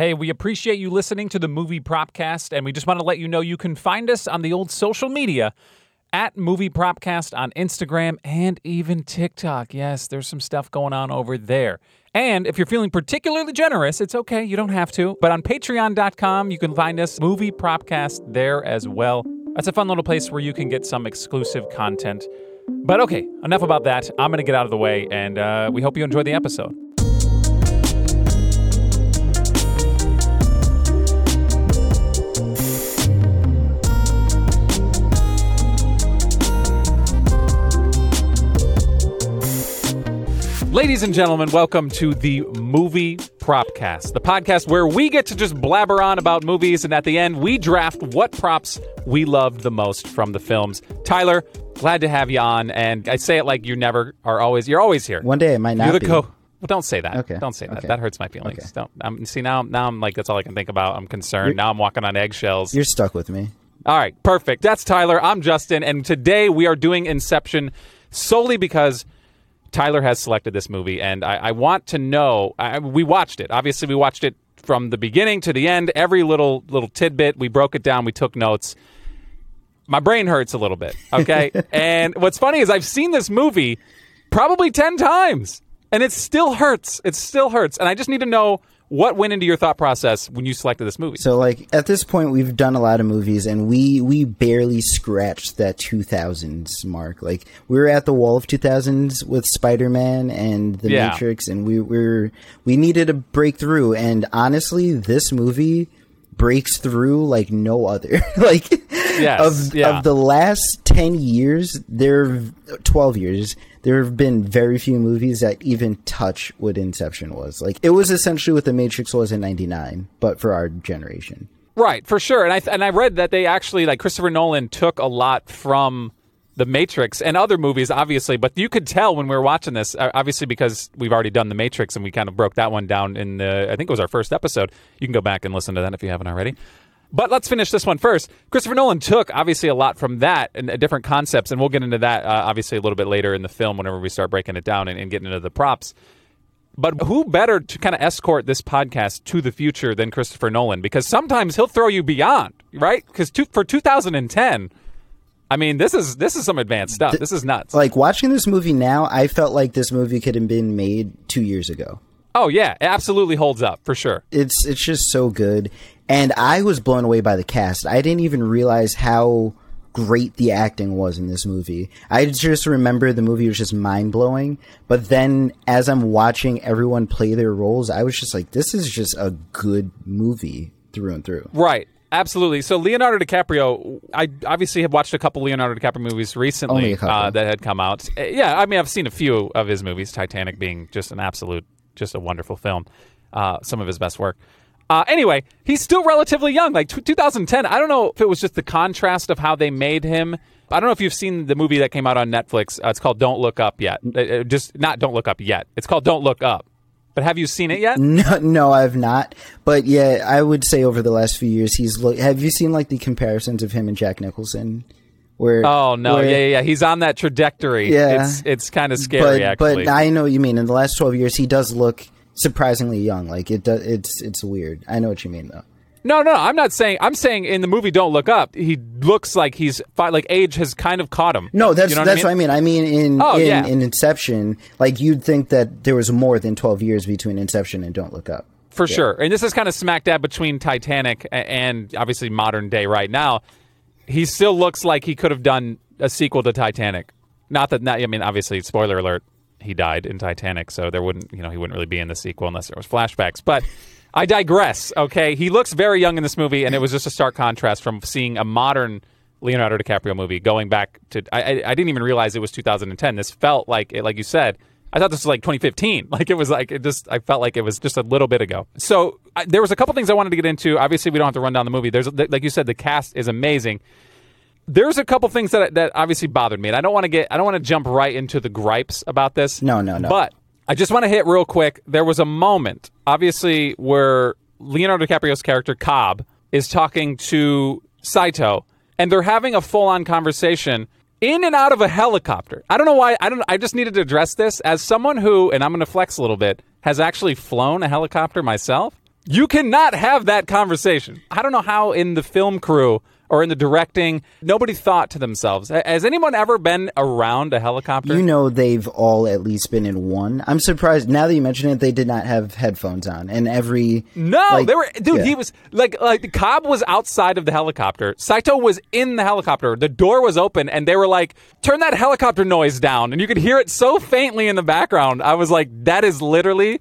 Hey, we appreciate you listening to the Movie Propcast, and we just want to let you know you can find us on the old social media at Movie Propcast on Instagram and even TikTok. Yes, there's some stuff going on over there. And if you're feeling particularly generous, it's okay, you don't have to. But on patreon.com, you can find us Movie Propcast there as well. That's a fun little place where you can get some exclusive content. But okay, enough about that. I'm going to get out of the way, and uh, we hope you enjoy the episode. Ladies and gentlemen, welcome to the Movie Propcast, the podcast where we get to just blabber on about movies, and at the end, we draft what props we loved the most from the films. Tyler, glad to have you on, and I say it like you never are always. You're always here. One day it might not You're the be. co. Well, don't say that. Okay. Don't say that. Okay. That hurts my feelings. Okay. Don't. I'm, see now. Now I'm like that's all I can think about. I'm concerned. You're- now I'm walking on eggshells. You're stuck with me. All right, perfect. That's Tyler. I'm Justin, and today we are doing Inception solely because Tyler has selected this movie, and I, I want to know. I, we watched it. Obviously, we watched it from the beginning to the end. Every little little tidbit, we broke it down. We took notes. My brain hurts a little bit. Okay, and what's funny is I've seen this movie probably ten times, and it still hurts. It still hurts, and I just need to know what went into your thought process when you selected this movie. So like at this point we've done a lot of movies and we we barely scratched that 2000s mark. Like we were at the wall of 2000s with Spider-Man and The Yeah. Matrix and we were we needed a breakthrough and honestly this movie breaks through like no other. like of yeah. of the last 10 years, there 12 years, there have been very few movies that even touch what Inception was. Like it was essentially what The Matrix was in 99, but for our generation. Right, for sure. And I and I read that they actually like Christopher Nolan took a lot from The Matrix and other movies, obviously. But you could tell when we were watching this, uh, obviously because we've already done The Matrix and we kind of broke that one down in the I think it was our first episode. You can go back and listen to that if you haven't already. But let's finish this one first. Christopher Nolan took obviously a lot from that and uh, different concepts, and we'll get into that uh, obviously a little bit later in the film whenever we start breaking it down and, and getting into the props. But who better to kind of escort this podcast to the future than Christopher Nolan? Because sometimes he'll throw you beyond, right? Because for 2010, I mean, this is this is some advanced stuff. This is nuts. Like watching this movie now, I felt like this movie could have been made 2 years ago. oh yeah, it absolutely holds up for sure. It's it's just so good. And I was blown away by the cast. I didn't even realize how great the acting was in this movie. I just remember the movie was just mind blowing. But then as I'm watching everyone play their roles, I was just like, this is just a good movie through and through. Right. Absolutely. So Leonardo DiCaprio, I obviously have watched a couple Leonardo DiCaprio movies recently Only a couple. Uh, that had come out. Yeah, I mean, I've seen a few of his movies. Titanic being just an absolute, just a wonderful film. Uh, some of his best work. Uh, anyway, he's still relatively young, like t- 2010. I don't know if it was just the contrast of how they made him. I don't know if you've seen the movie that came out on Netflix. Uh, it's called Don't Look Up Yet. Uh, uh, just not Don't Look Up Yet. It's called Don't Look Up. But have you seen it yet? No, no, I've not. But yeah, I would say over the last few years, he's look. Have you seen like the comparisons of him and Jack Nicholson? Where Oh no, where- yeah, yeah, yeah. He's on that trajectory. Yeah. it's it's kind of scary but, actually. But I know what you mean. In the last twelve years, he does look surprisingly young. Like it does. It's it's weird. I know what you mean though. no, no, I'm not saying. I'm saying in the movie Don't Look Up, he looks like he's like age has kind of caught him. No, that's You know that's what what I mean. I mean in Oh, in, yeah. in Inception, like you'd think that there was more than twelve years between Inception and Don't Look Up. for sure. And this is kind of smack dab between Titanic and obviously modern day right now. He still looks like he could have done a sequel to Titanic. Not that, not, I mean, obviously, spoiler alert, he died in Titanic, so there wouldn't, you know, he wouldn't really be in the sequel unless there was flashbacks. But I digress. Okay, he looks very young in this movie, and it was just a stark contrast from seeing a modern Leonardo DiCaprio movie going back to. I, I, didn't even realize it was 2010. This felt like, it, like you said, I thought this was like 2015. Like it was like it just. I felt like it was just a little bit ago. So I, there was a couple things I wanted to get into. Obviously, we don't have to run down the movie. There's like you said, the cast is amazing. There's a couple things that that obviously bothered me, and I don't want to get. I don't want to jump right into the gripes about this. No, no, no. But I just want to hit real quick. There was a moment, obviously, where Leonardo DiCaprio's character Cobb is talking to Saito, and they're having a full-on conversation in and out of a helicopter. I don't know why. I don't. I just needed to address this as someone who, and I'm going to flex a little bit, has actually flown a helicopter myself. You cannot have that conversation. I don't know how in the film crew or in the directing, nobody thought to themselves, has anyone ever been around a helicopter? You know, they've all at least been in one. I'm surprised now that you mention it, they did not have headphones on, and every no, like, they were dude. yeah. He was like like the Cobb was outside of the helicopter. Saito was in the helicopter. The door was open, and they were like, "Turn that helicopter noise down," and you could hear it so faintly in the background. I was like, "That is literally."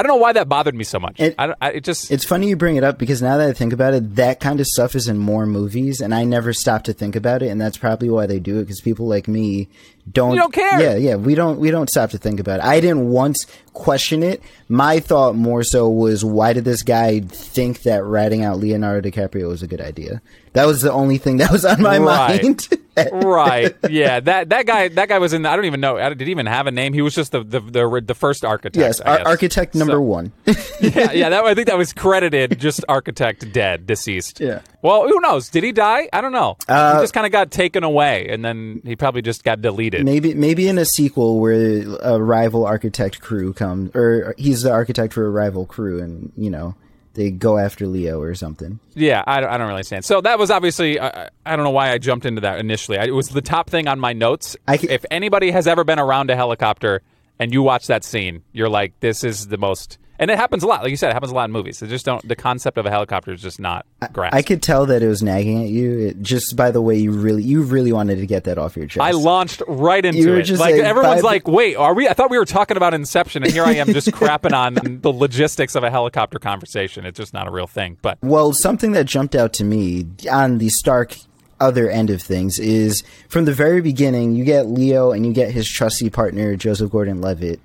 I don't know why that bothered me so much. It- I, I, it just It's funny you bring it up because now that I think about it, that kind of stuff is in more movies, and I never stop to think about it, and that's probably why they do it because people like me don't. Don't care. Yeah, yeah, we don't. We don't stop to think about it. I didn't once question it. My thought more so was, why did this guy think that ratting out Leonardo DiCaprio was a good idea? That was the only thing that was on my Right. mind. right. Yeah. That that guy that guy was in. I don't even know. Did he even have a name? He was just the the the, the first architect. yes, ar- architect number So- one. yeah, yeah. That I think that was credited. Just architect dead, deceased. Yeah. Well, who knows? Did he die? I don't know. Uh, he just kind of got taken away, and then he probably just got deleted. Maybe maybe in a sequel where a rival architect crew comes, or he's the architect for a rival crew, and you know they go after Leo or something. Yeah, I, don't- I don't really understand. So that was obviously. I, I- don't know why I jumped into that initially. I, it was the top thing on my notes. I ca- if anybody has ever been around a helicopter and you watch that scene, you're like, this is the most. And it happens a lot. Like you said, it happens a lot in movies. They just don't. The concept of a helicopter is just not grasped. I could tell that it was nagging at you it, just by the way you really you really wanted to get that off your chest. I launched right into You were it. just like like, everyone's like, "Wait, are we?" I thought we were talking about Inception, and here I am just crapping on the logistics of a helicopter conversation. It's just not a real thing. But Well, something that jumped out to me on the stark other end of things is from the very beginning, you get Leo and you get his trusty partner, Joseph Gordon Levitt.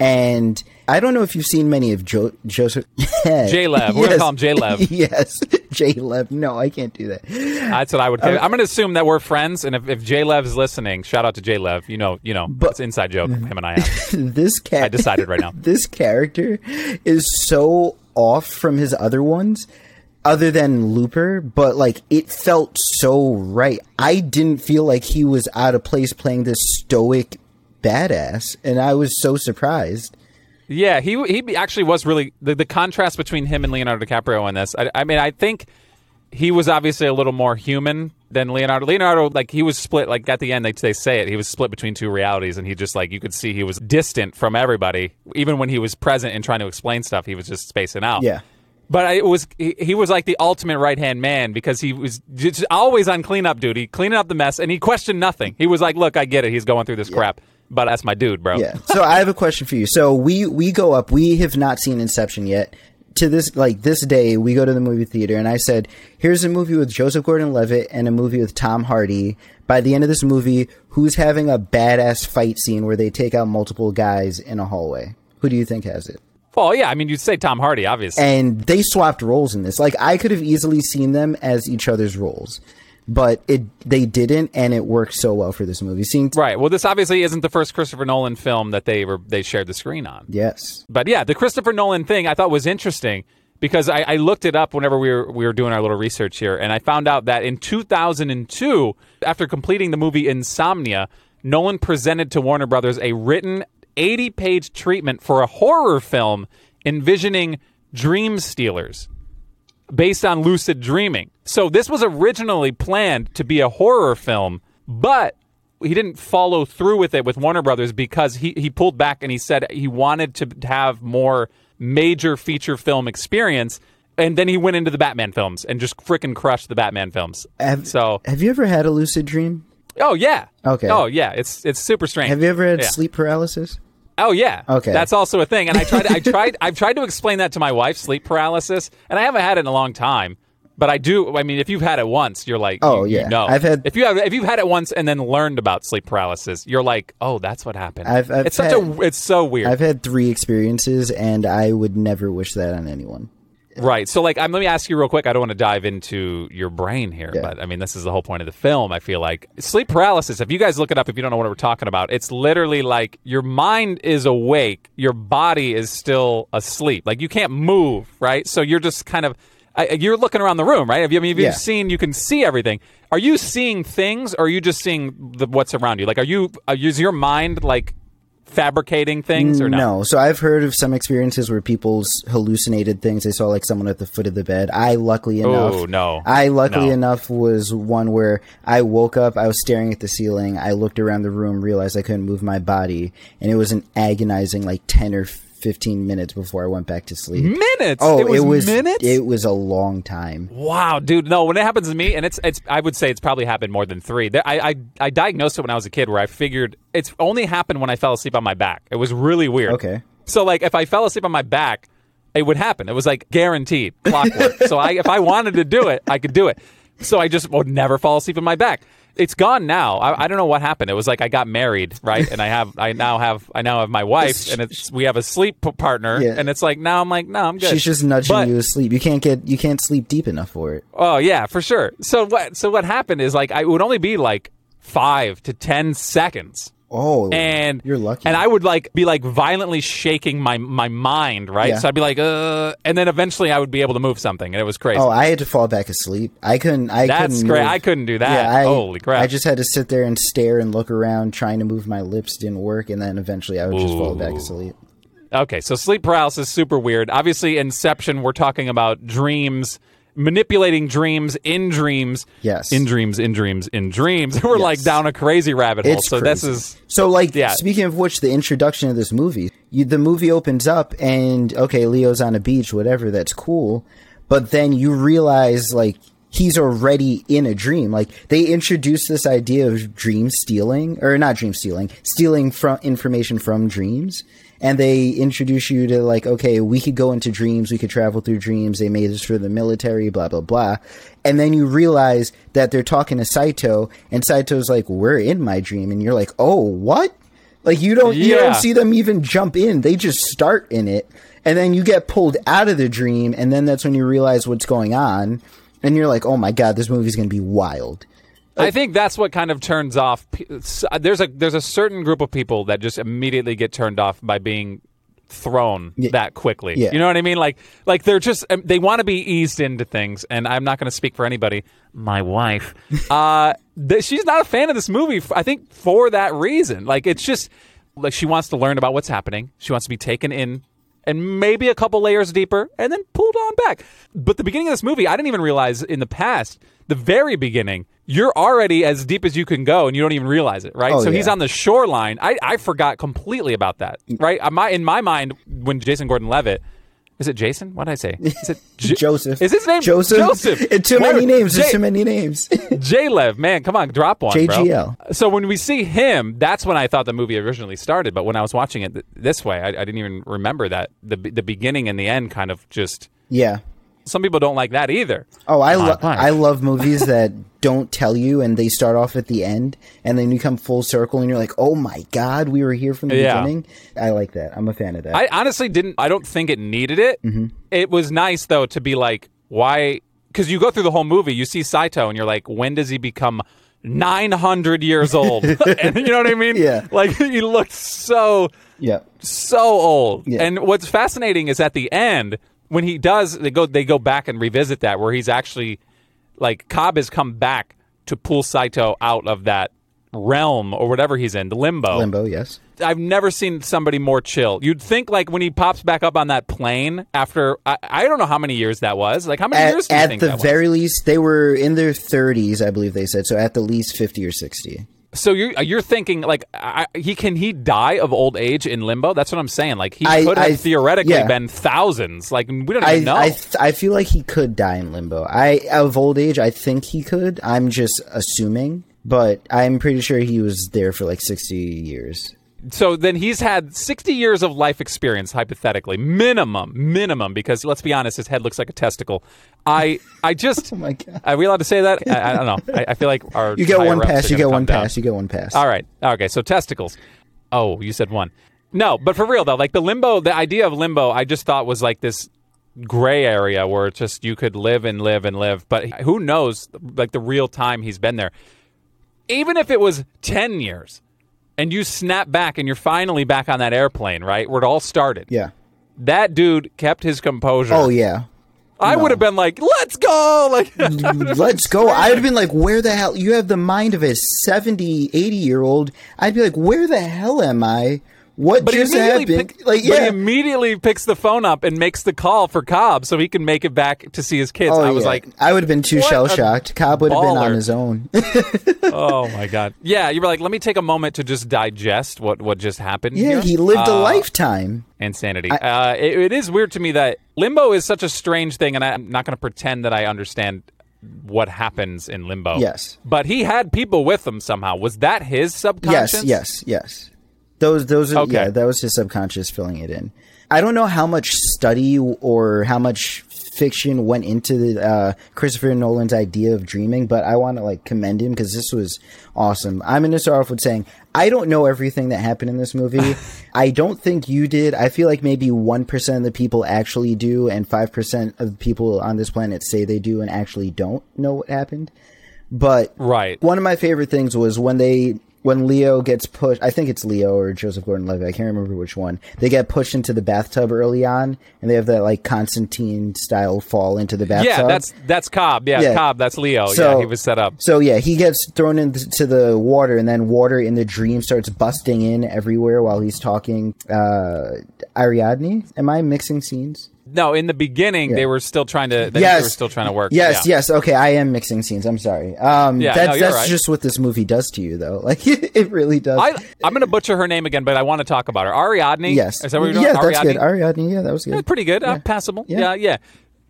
And I don't know if you've seen many of jo- Joseph. J-Lev. We're gonna call him J-Lev. yes. J Lev. No, I can't do that. that's what I would. I'm going to assume that we're friends, and if, if J Lev is listening, shout out to J Lev. You know, you know, it's an inside joke. Him and I have. This cat. I decided right now. this character is so off from his other ones other than Looper, but like it felt so right. I didn't feel like he was out of place playing this stoic badass, and I was so surprised. Yeah, he he actually was really the, the contrast between him and Leonardo DiCaprio in this. I, I mean, I think he was obviously a little more human than Leonardo. Leonardo, like he was split. Like at the end, they they say it. He was split between two realities, and he just like you could see he was distant from everybody. Even when he was present and trying to explain stuff, he was just spacing out. Yeah. But I- it was he, he was like the ultimate right hand man because he was just always on cleanup duty, cleaning up the mess, and he questioned nothing. He was like, "Look, I get it. He's going through this crap, but that's my dude, bro." Yeah. So I have a question for you. So we we go up. We have not seen Inception yet. To this like this day, we go to the movie theater, and I said, "Here's a movie with Joseph Gordon-Levitt and a movie with Tom Hardy." By the end of this movie, who's having a badass fight scene where they take out multiple guys in a hallway? Who do you think has it? Well, yeah. I mean, you'd say Tom Hardy, obviously. And they swapped roles in this. Like I could have easily seen them as each other's roles, but it they didn't, and it worked so well for this movie. Seeing Right. Well, this obviously isn't the first Christopher Nolan film that they were they shared the screen on. yes, But yeah, the Christopher Nolan thing I thought was interesting because I, I looked it up whenever we were we were doing our little research here, and I found out that in 2002, after completing the movie Insomnia, Nolan presented to Warner Brothers a written 80-page treatment for a horror film envisioning dream stealers based on lucid dreaming. So this was originally planned to be a horror film, but he didn't follow through with it with Warner Brothers because he, he pulled back and he said he wanted to have more major feature film experience. And then he went into the Batman films and just freaking crushed the Batman films. Have- so, have you ever had a lucid dream? oh yeah, Okay. oh yeah, it's it's super strange. Have you ever had Yeah. sleep paralysis? Oh yeah. Okay. That's also a thing. And I tried I tried I've tried to explain that to my wife, sleep paralysis, and I haven't had it in a long time. But I do I mean if you've had it once, you're like Oh, you, you yeah. know. I've had- if you have if you've had it once and then learned about sleep paralysis, you're like, "Oh, that's what happened." I've- I've it's such had- a it's so weird. I've had three experiences, and I would never wish that on anyone. Right. So, like, I'm, let me ask you real quick. I don't want to dive into your brain here, Yeah. but I mean, this is the whole point of the film. I feel like sleep paralysis. If you guys look it up, if you don't know what we're talking about, it's literally like your mind is awake, your body is still asleep. Like you can't move, right? So you're just kind of I, you're looking around the room, right? Have you, I mean, have you Yeah. seen? You can see everything. Are you seeing things, or are you just seeing the, what's around you? Like, are you? Uh, is your mind like fabricating things or no? So I've heard of some experiences where people's hallucinated things. They saw like someone at the foot of the bed. I luckily enough, Oh, no. I luckily No. enough was one where I woke up. I was staring at the ceiling. I looked around the room, realized I couldn't move my body, and it was an agonizing like ten or fifteen minutes before I went back to sleep. Minutes. Oh, it was, it minutes. It was a long time. Wow, dude. No, when it happens to me, and it's it's, I would say it's probably happened more than three. I, I I diagnosed it when I was a kid, where I figured it's only happened when I fell asleep on my back. It was really weird. Okay. So like, if I fell asleep on my back, it would happen. It was like guaranteed clockwork. so I, if I wanted to do it, I could do it. So I just would never fall asleep on my back. It's gone now. I, I don't know what happened. It was like I got married, right? And I have, I now have, I now have my wife, and it's we have a sleep partner, Yeah. and it's like now I'm like, no, I'm good. She's just nudging But- you sleep. You can't get you can't sleep deep enough for it. Oh yeah, for sure. So what? So what happened is like I it would only be like five to ten seconds, Oh, and you're lucky. And I would like be like violently shaking my my mind, right? Yeah. So I'd be like, uh, and then eventually I would be able to move something, and it was crazy. Oh, I had to fall back asleep. I couldn't. I That's couldn't great. I couldn't do that. Yeah, I, Holy crap! I just had to sit there and stare and look around, trying to move my lips. Didn't work, and then eventually I would just fall back asleep. Okay, so sleep paralysis is super weird. Obviously, Inception. We're talking about dreams, manipulating dreams in dreams. Yes. in dreams, in dreams, in dreams. We're like down a crazy rabbit hole. It's so this is So, like, Yeah. speaking of which, the introduction of this movie, you, the movie opens up, and okay, Leo's on a beach, whatever, that's cool. But then you realize, like, he's already in a dream. Like, they introduce this idea of dream stealing, or not dream stealing, stealing from information from dreams. And they introduce you to, like, okay, we could go into dreams, we could travel through dreams, they made this for the military, blah, blah, blah. And then you realize that they're talking to Saito, and Saito's like, we're in my dream. And you're like, oh, what? Like you don't you don't see them even jump in. They just start in it. And then you get pulled out of the dream and then that's when you realize what's going on and you're like, "Oh my god, this movie's going to be wild." I think that's what kind of turns off. There's a there's a certain group of people that just immediately get turned off by being thrown that quickly. Yeah. You know what I mean? Like like they're just um, they want to be eased into things. And I'm not going to speak for anybody. My wife, uh, th- she's not a fan of this movie. f- I think for that reason. Like it's just like she wants to learn about what's happening. She wants to be taken in. And maybe a couple layers deeper, and then pulled on back. But the beginning of this movie, I didn't even realize in the past, the very beginning, you're already as deep as you can go, and you don't even realize it, right? Oh, so he's on the shoreline. I, I forgot completely about that, right? Uh, My, in my mind, when Jason Gordon-Levitt, is it Jason? What did I say? Is it J- Joseph. Is his name Joseph? Joseph. It, too Why- many names. There's J- too many names. J-Lev, man, come on, drop one, bro. JGL. So when we see him, that's when I thought the movie originally started. But when I was watching it th- this way, I, I didn't even remember that the the beginning and the end kind of just. yeah. Some people don't like that either. Oh, I lo- I love movies that don't tell you and they start off at the end and then you come full circle and you're like, "Oh my god, we were here from the Yeah. beginning." I like that. I'm a fan of that. I honestly didn't. I don't think it needed it. Mm-hmm. It was nice though to be like, why? Because you go through the whole movie, you see Saito, and you're like, when does he become 900 years old? and you know what I mean? Yeah. Like he looked so yeah. so old. Yeah. And what's fascinating is at the end when he does, they go they go back and revisit that where he's actually like Cobb has come back to pull Saito out of that realm or whatever he's in, the limbo. Limbo, yes. I've never seen somebody more chill. You'd think like when he pops back up on that plane after I, I don't know how many years that was. Like how many years At, do you at the that was? very least, they were in their 30s, I believe they said. So at the least 50 or 60. So you're uh, you're thinking like I, he can he die of old age in limbo? That's what I'm saying. Like he I- could have I- theoretically yeah. been thousands. Like we don't even know. I, I feel like he could die in limbo. I of old age, I think he could. I'm just assuming, but I'm pretty sure he was there for like 60 years. So then he's had 60 years of life experience hypothetically minimum minimum because let's be honest his head looks like a testicle i i just Oh my God. are we allowed to say that i, I don't know I, I feel like our You get one pass. You get one down. pass. You get one pass. all right okay so testicles oh you said one no but for real though like the limbo the idea of limbo i just thought was like this gray area where it's just you could live and live and live but who knows like the real time he's been there even if it was 10 years and you snap back and you're finally back on that airplane, right? Where it all started. Yeah. That dude kept his composure. Oh yeah. I would have been like, let's go. Like, mm, Let's go. I'd have been like, where the hell? You have the mind of a 70, 80 year old. I'd be like, where the hell am I? What But just happened? pick- like, but he immediately picks the phone up and makes the call for Cobb so he can make it back to see his kids. Oh, I was yeah. like, I would have been too shell shocked. Cobb would have been on his own. oh my god, yeah. You were like, let me take a moment to just digest what what just happened. yeah, here. he lived a Uh, lifetime. insanity. uh, it, it is weird to me that limbo is such a strange thing, and I'm not going to pretend that I understand what happens in limbo. Yes. but he had people with him somehow. Was that his subconscious? Yes, yes, yes. Those, those are Okay. yeah. That was his subconscious filling it in. I don't know how much study or how much fiction went into the, uh, Christopher Nolan's idea of dreaming, but I want to like commend him because this was awesome. I'm going to start off with saying I don't know everything that happened in this movie. I don't think you did. I feel like maybe one percent of the people actually do, and five percent of the people on this planet say they do and actually don't know what happened. But Right. one of my favorite things was when they when Leo gets pushed. I think it's Leo or Joseph Gordon-Levitt. I can't remember which one. They get pushed into the bathtub early on, and they have that like Constantine style fall into the bathtub. Yeah, that's that's Cobb. Yeah, Yeah. Cobb. That's Leo. So- yeah, he was set up. So yeah, he gets thrown into the water, and then water in the dream starts busting in everywhere while he's talking. Uh, Ariadne, am I mixing scenes? No, in the beginning they were still trying to. They, Yes. were still trying to work. Yes, yeah. yes. Okay, I am mixing scenes. I'm sorry. Um, Yeah, that's no, that's right. just what this movie does to you, though. Like it really does. I, I'm going to butcher her name again, but I want to talk about her. Ariadne. yes. Is that what you're doing? yeah, that's good. Ariadne. Yeah, that was Yeah, good. pretty good. Uh, passable. Yeah. Yeah. yeah,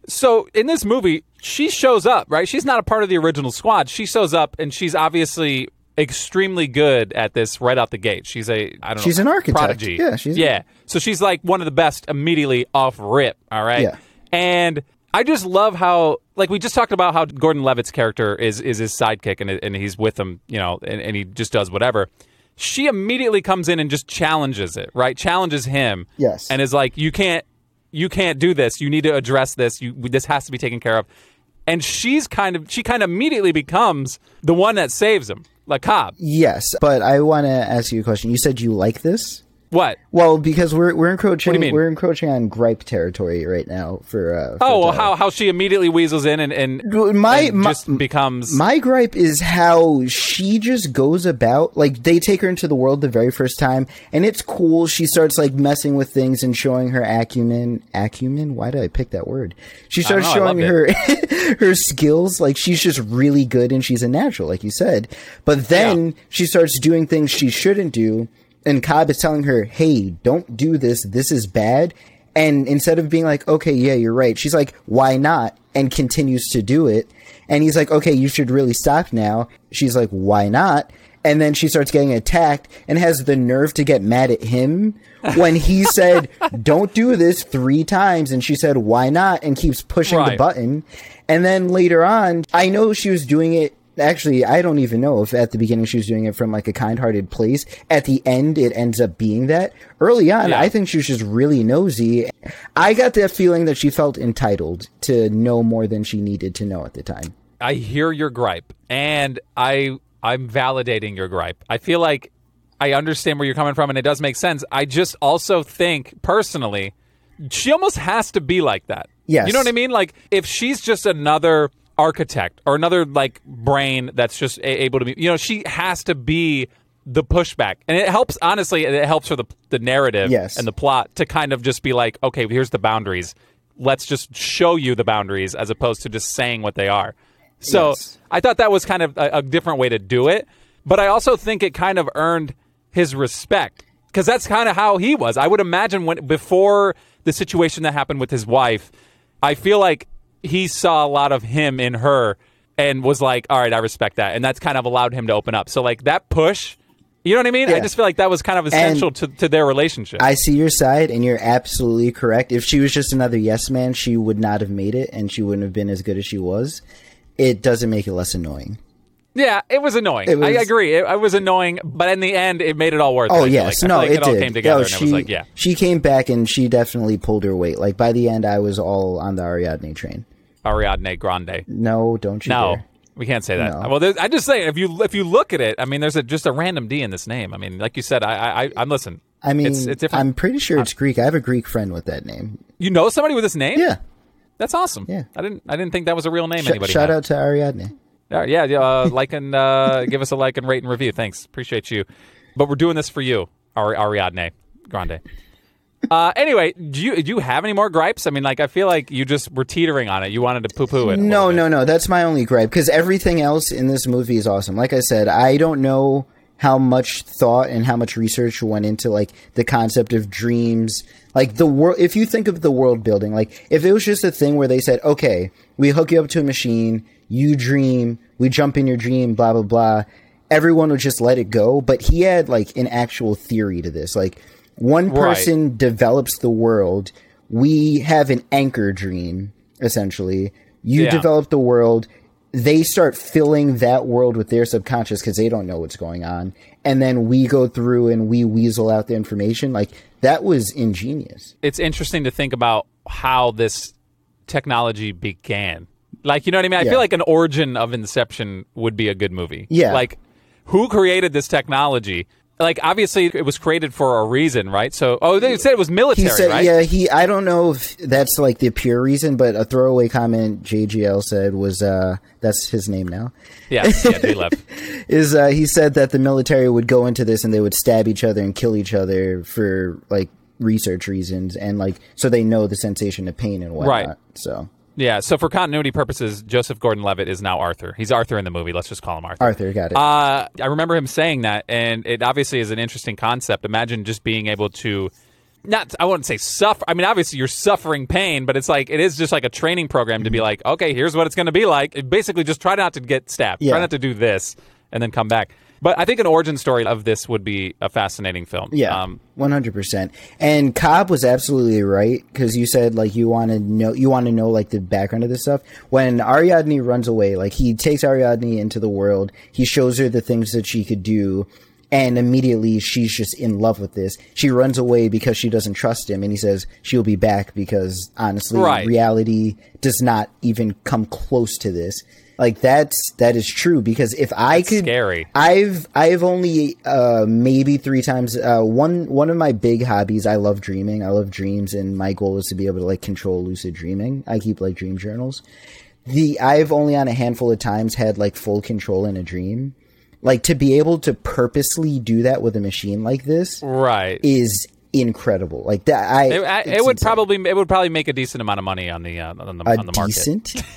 So in this movie, she shows up, right? She's not a part of the original squad. She shows up, and she's obviously extremely good at this right out the gate. She's a I don't know. She's an architect. Prodigy. Yeah, she's- yeah. So she's like one of the best immediately off rip. All right. Yeah. And I just love how, like, we just talked about how Gordon Levitt's character is is his sidekick, and and he's with him, you know, and, and he just does whatever. She immediately comes in and just challenges it, right? Challenges him, Yes. and is like, "You can't, you can't do this. You need to address this. You this has to be taken care of." And she's kind of, she kind of immediately becomes the one that saves him, like Cobb. Yes, but I want to ask you a question. You said you like this. What? Well, because we're we're encroaching What do you mean? we're encroaching on gripe territory right now for. Uh, for Oh, well, how how she immediately weasels in and and, my and my, just becomes my gripe is how she just goes about like they take her into the world the very first time and it's cool she starts like messing with things and showing her acumen acumen why did i pick that word she starts know, showing her her skills like she's just really good and she's a natural like you said but then she starts doing things she shouldn't do and cobb is telling her hey don't do this this is bad and instead of being like okay yeah you're right she's like why not and continues to do it and he's like, okay, you should really stop now. She's like, why not? And then she starts getting attacked and has the nerve to get mad at him when he said, don't do this three times. And she said, why not? And keeps pushing the button. And then later on, I know she was doing it. Actually, I don't even know if at the beginning she was doing it from like a kind hearted place. At the end, it ends up being that. Early on, Yeah. I think she was just really nosy. I got that feeling that she felt entitled to know more than she needed to know at the time. I hear your gripe, and I I'm validating your gripe. I feel like I understand where you're coming from, and it does make sense. I just also think personally, she almost has to be like that. Yes. you know what I mean. Like if she's just another architect or another like brain that's just a- able to be, you know, she has to be the pushback, and it helps. Honestly, it helps for the the narrative Yes. and the plot to kind of just be like, okay, here's the boundaries. Let's just show you the boundaries as opposed to just saying what they are. So Yes. I thought that was kind of a, a different way to do it. But I also think it kind of earned his respect because that's kind of how he was. I would imagine when before the situation that happened with his wife, I feel like he saw a lot of him in her and was like, "All right, I respect that," and that's kind of allowed him to open up. So like that push, you know what I mean? I just feel like that was kind of essential to, to their relationship. I see your side, and you're absolutely correct. If she was just another yes man, she would not have made it, and she wouldn't have been as good as she was. It doesn't make it less annoying. yeah, it was annoying. It was- I agree. It, it was annoying, but in the end, it made it all worth oh, it. Oh yes, like. No, like it, it, all did. came together, No, and she, it was like, yeah. she came back, and she definitely pulled her weight. Like by the end, I was all on the Ariadne train. Ariadne Grande. No, don't you No, dare. we can't say that. No. Well, I just say if you if you look at it, I mean, there's a, just a random D in this name. I mean, like you said, I I I'm listen. I mean, it's, it's different. I'm pretty sure it's Greek. I have a Greek friend with that name. you know somebody with this name? Yeah. that's awesome. Yeah. I didn't I didn't think that was a real name. Sh- anybody shout had. out to Ariadne. Yeah, yeah, yeah, uh, like and uh, give us a like and rate and review. Thanks, appreciate you. But we're doing this for you, Ari- Ariadne. grande. Uh, anyway, do you do you have any more gripes? I mean, like I feel like you just were teetering on it. You wanted to poo poo it. No, no, no. That's my only gripe because everything else in this movie is awesome. Like I said, I don't know how much thought and how much research went into like the concept of dreams. Like the world, if you think of the world building, like if it was just a thing where they said, okay, we hook you up to a machine, you dream, we jump in your dream, blah, blah, blah, everyone would just let it go. But he had like an actual theory to this. Like one Right. person develops the world, we have an anchor dream, essentially. You Yeah. develop the world, they start filling that world with their subconscious because they don't know what's going on. And then we go through and we weasel out the information. Like, that was ingenious. It's interesting to think about how this technology began. Like, you know what I mean? I Yeah. feel like an origin of Inception would be a good movie. Yeah. Like, who created this technology? Like, obviously, it was created for a reason, right? So, oh, they said it was military, He said, right? yeah, he, I don't know if that's like the pure reason, but a throwaway comment JGL said was, uh, that's his name now. Yeah, yeah, J Lev. is uh, he said that the military would go into this and they would stab each other and kill each other for like research reasons and like so they know the sensation of pain and whatnot. Right. So Yeah, so for continuity purposes, Joseph Gordon Levitt is now Arthur. He's Arthur in the movie. Let's just call him Arthur. Arthur got it. Uh, I remember him saying that, and it obviously is an interesting concept. Imagine just being able to, not I wouldn't say suffer. I mean, obviously you're suffering pain, but it's like it is just like a training program Mm-hmm. to be like, okay, here's what it's going to be like. Basically, just try not to get stabbed. Yeah. Try not to do this, and then come back. But I think an origin story of this would be a fascinating film. yeah, Um, one hundred percent. And Cobb was absolutely right because you said like you want to know you want to know like the background of this stuff. When Ariadne runs away, like he takes Ariadne into the world, he shows her the things that she could do, and immediately she's just in love with this. She runs away because she doesn't trust him, and he says she'll be back because honestly, Right. reality does not even come close to this. Like that's that is true because if I could, scary. I've I've only uh, maybe three times. Uh, one one of my big hobbies. I love dreaming. I love dreams, and my goal is to be able to like control lucid dreaming. I keep like dream journals. The I've only on a handful of times had like full control in a dream. Like to be able to purposely do that with a machine like this right. is incredible. Like that, I It, I- it would insane. probably it would probably make a decent amount of money on the uh, on the a on the market. decent.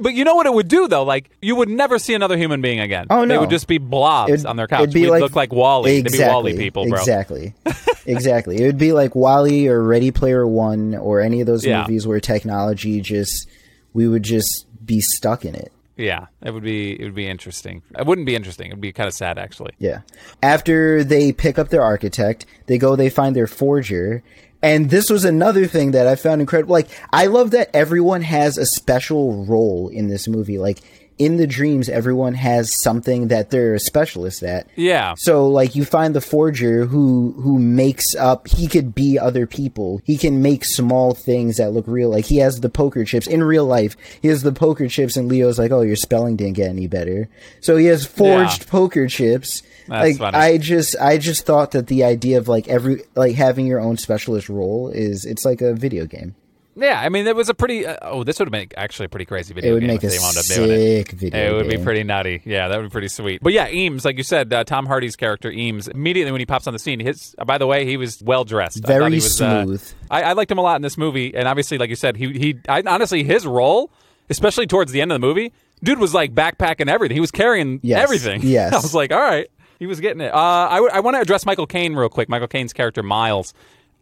But you know what it would do though? Like you would never see another human being again. Oh, no, They would just be blobs It'd- on their couch. it'd be We'd like- look like WALL-E. Exactly, They'd be WALL-E people, bro. Exactly, exactly. It would be like WALL-E or Ready Player One or any of those Yeah. movies where technology just we would just be stuck in it. Yeah, it would be it would be interesting. It wouldn't be interesting. It would be kind of sad actually. Yeah. After they pick up their architect, they go, they find their forger. And this was another thing that I found incredible. Like, I love that everyone has a special role in this movie. Like, in the dreams, everyone has something that they're a specialist at. Yeah. So like you find the forger who who makes up he could be other people. He can make small things that look real. Like he has the poker chips in real life. He has the poker chips and Leo's like, "Oh, your spelling didn't get any better." So he has forged poker chips. That's like funny. I just I just thought that the idea of like every like having your own specialist role is it's like a video game. Yeah, I mean, it was a pretty. Uh, oh, this would make actually a pretty crazy video. It would game make a they wound up doing it. sick video It would be pretty nutty. Yeah, that would be pretty sweet. But yeah, Eames, like you said, uh, Tom Hardy's character Eames, immediately when he pops on the scene, his. uh, by the way, he was well dressed. Very thought he was, uh, smooth. I, I liked him a lot in this movie, and obviously, like you said, he he. I, honestly, his role, especially towards the end of the movie, dude was like backpacking everything. He was carrying Yes. everything. Yes. I was like, all right, he was getting it. Uh, I, w- I want to address Michael Caine real quick. Michael Caine's character Miles.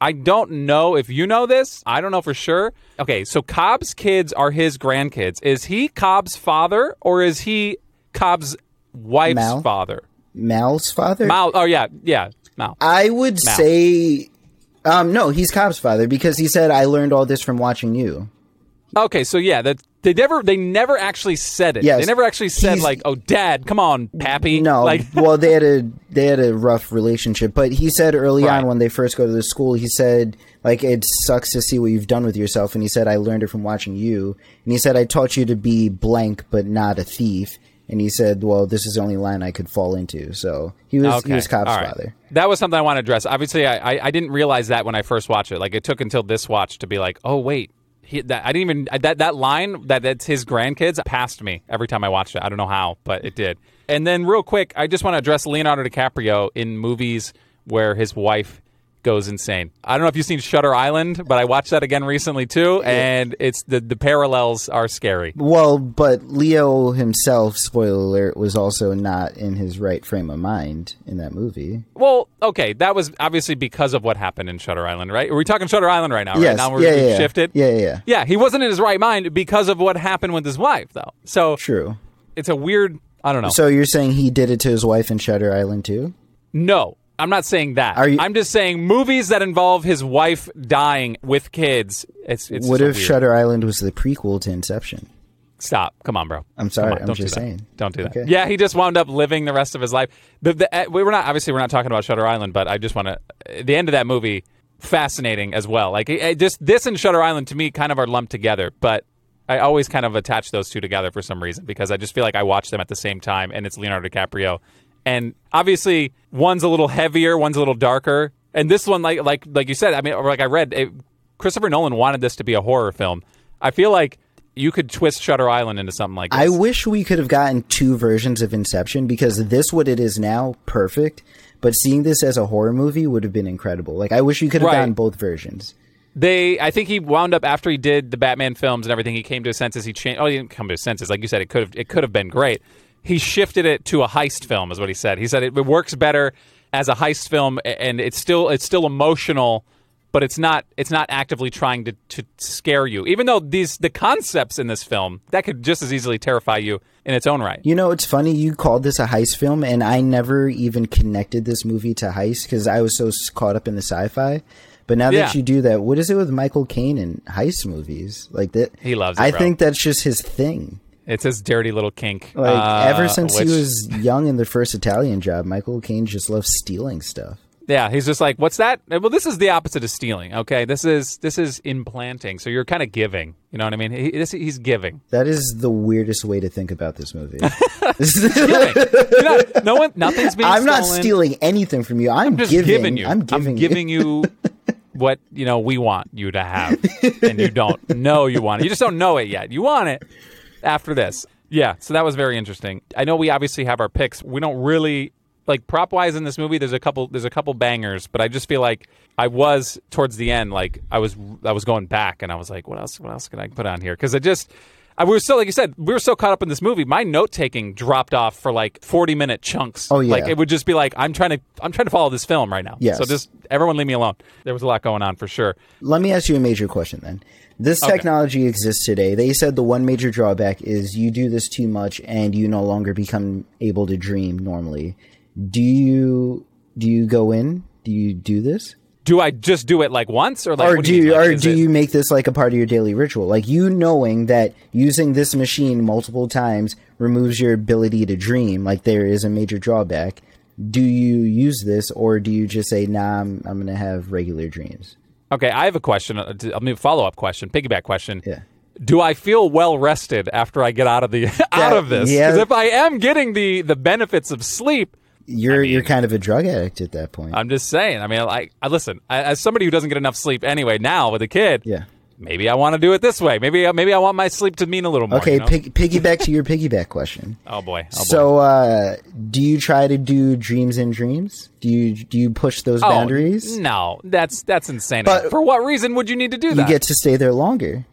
I don't know if you know this. I don't know for sure. Okay, so Cobb's kids are his grandkids. Is he Cobb's father or is he Cobb's wife's Mal? father? Mal's father? Mal. Oh yeah, yeah. Mal. I would Mal. say um no, he's Cobb's father because he said I learned all this from watching you. Okay, so yeah, that they never they never actually said it. Yes. They never actually said He's- like, "Oh, Dad, come on, Pappy." No, like well they had a they had a rough relationship, but he said early Right. on when they first go to the school, he said like it sucks to see what you've done with yourself, and he said I learned it from watching you, and he said I taught you to be blank but not a thief, and he said, well, this is the only line I could fall into, so he was he was All right. father. That was something I want to address. Obviously, I, I I didn't realize that when I first watched it. Like it took until this watch to be like, oh wait, he, that I didn't even that that line that that's his grandkids passed me every time I watched it. I don't know how, but it did. And then real quick, I just want to address Leonardo DiCaprio in movies where his wife goes insane. I don't know if you've seen Shutter Island, but I watched that again recently too, and it's the the parallels are scary. Well, but Leo himself, spoiler alert, was also not in his right frame of mind in that movie. Well, okay, that was obviously because of what happened in Shutter Island, right? Are we talking Shutter Island right now? Right Yes. now we're Yeah, yeah. shifted. Yeah, yeah, yeah. Yeah, he wasn't in his right mind because of what happened with his wife, though. So True. it's a weird. I don't know. So you're saying he did it to his wife in Shutter Island too? No, I'm not saying that. Are you- I'm just saying movies that involve his wife dying with kids. It's it's what if weird. Shutter Island was the prequel to Inception? Stop! Come on, bro. I'm sorry, I'm don't just do that. saying. Don't do that. Okay. Yeah, he just wound up living the rest of his life. The, the, uh, we were not obviously we're not talking about Shutter Island, but I just want to. The end of that movie, fascinating as well. Like it, it just this and Shutter Island to me kind of are lumped together, but. I always kind of attach those two together for some reason because I just feel like I watch them at the same time, and it's Leonardo DiCaprio, and obviously one's a little heavier, one's a little darker, and this one, like like like you said, I mean, or like I read, it, Christopher Nolan wanted this to be a horror film. I feel like you could twist Shutter Island into something like this. I wish we could have gotten two versions of Inception because this, what it is now, perfect. But seeing this as a horror movie would have been incredible. Like I wish you could have Right. gotten both versions. They, I think he wound up after he did the Batman films and everything. He came to his senses. He changed. Oh, he didn't come to his senses. Like you said, it could have. It could have been great. He shifted it to a heist film, is what he said. He said it, it works better as a heist film, and it's still it's still emotional, but it's not it's not actively trying to to scare you. Even though these the concepts in this film that could just as easily terrify you in its own right. You know, it's funny you called this a heist film, and I never even connected this movie to heist because I was so caught up in the sci-fi. But now Yeah. that you do that, what is it with Michael Caine and heist movies like that? He loves it, I bro. think that's just his thing. It's his dirty little kink. Like uh, ever since which- he was young in the first Italian job, Michael Caine just loves stealing stuff. Yeah, he's just like, "What's that?" Well, this is the opposite of stealing. Okay, this is this is implanting. So you're kind of giving. You know what I mean? He, this, he's giving. That is the weirdest way to think about this movie. You're not- no one, nothing's being. I'm not stealing anything from you. I'm, just giving, giving you. I'm giving. you. you what you know we want you to have, and you don't know you want it. You just don't know it yet. You want it after this. Yeah. So that was very interesting. I know we obviously have our picks. We don't really like prop wise in this movie. There's a couple. There's a couple bangers, but I just feel like I was towards the end. Like I was. I was going back, and I was like, what else? What else can I put on here? Because I just. I, we were so, like you said, we were so caught up in this movie. My note taking dropped off for like forty minute chunks. Oh, yeah. like it would just be like, I'm trying to, I'm trying to follow this film right now. Yes. So just everyone leave me alone. There was a lot going on for sure. Let me ask you a major question then. This Okay. technology exists today. They said the one major drawback is you do this too much and you no longer become able to dream normally. Do you do you go in? Do you do this? Do I just do it like once, or like, or do you, you? Like, or do it- you make this like a part of your daily ritual? Like you knowing that using this machine multiple times removes your ability to dream, like there is a major drawback. Do you use this or do you just say, "Nah, I'm, I'm going to have regular dreams"? Okay, I have a question. uh, I mean, follow up question, piggyback question. Yeah. Do I feel well rested after I get out of the out of this? yeah. Because if I am getting the the benefits of sleep, You're you're kind of a drug addict at that point. I'm just saying. I mean, like, I listen. I, as somebody who doesn't get enough sleep anyway, now with a kid, yeah. maybe I want to do it this way. Maybe maybe I want my sleep to mean a little more. Okay, you know? pig, piggyback to your piggyback question. oh boy. Oh boy. so, uh, do you try to do dreams in dreams? Do you do you push those Oh, boundaries? No, that's that's insane. But- For what reason would you need to do You that? You get to stay there longer.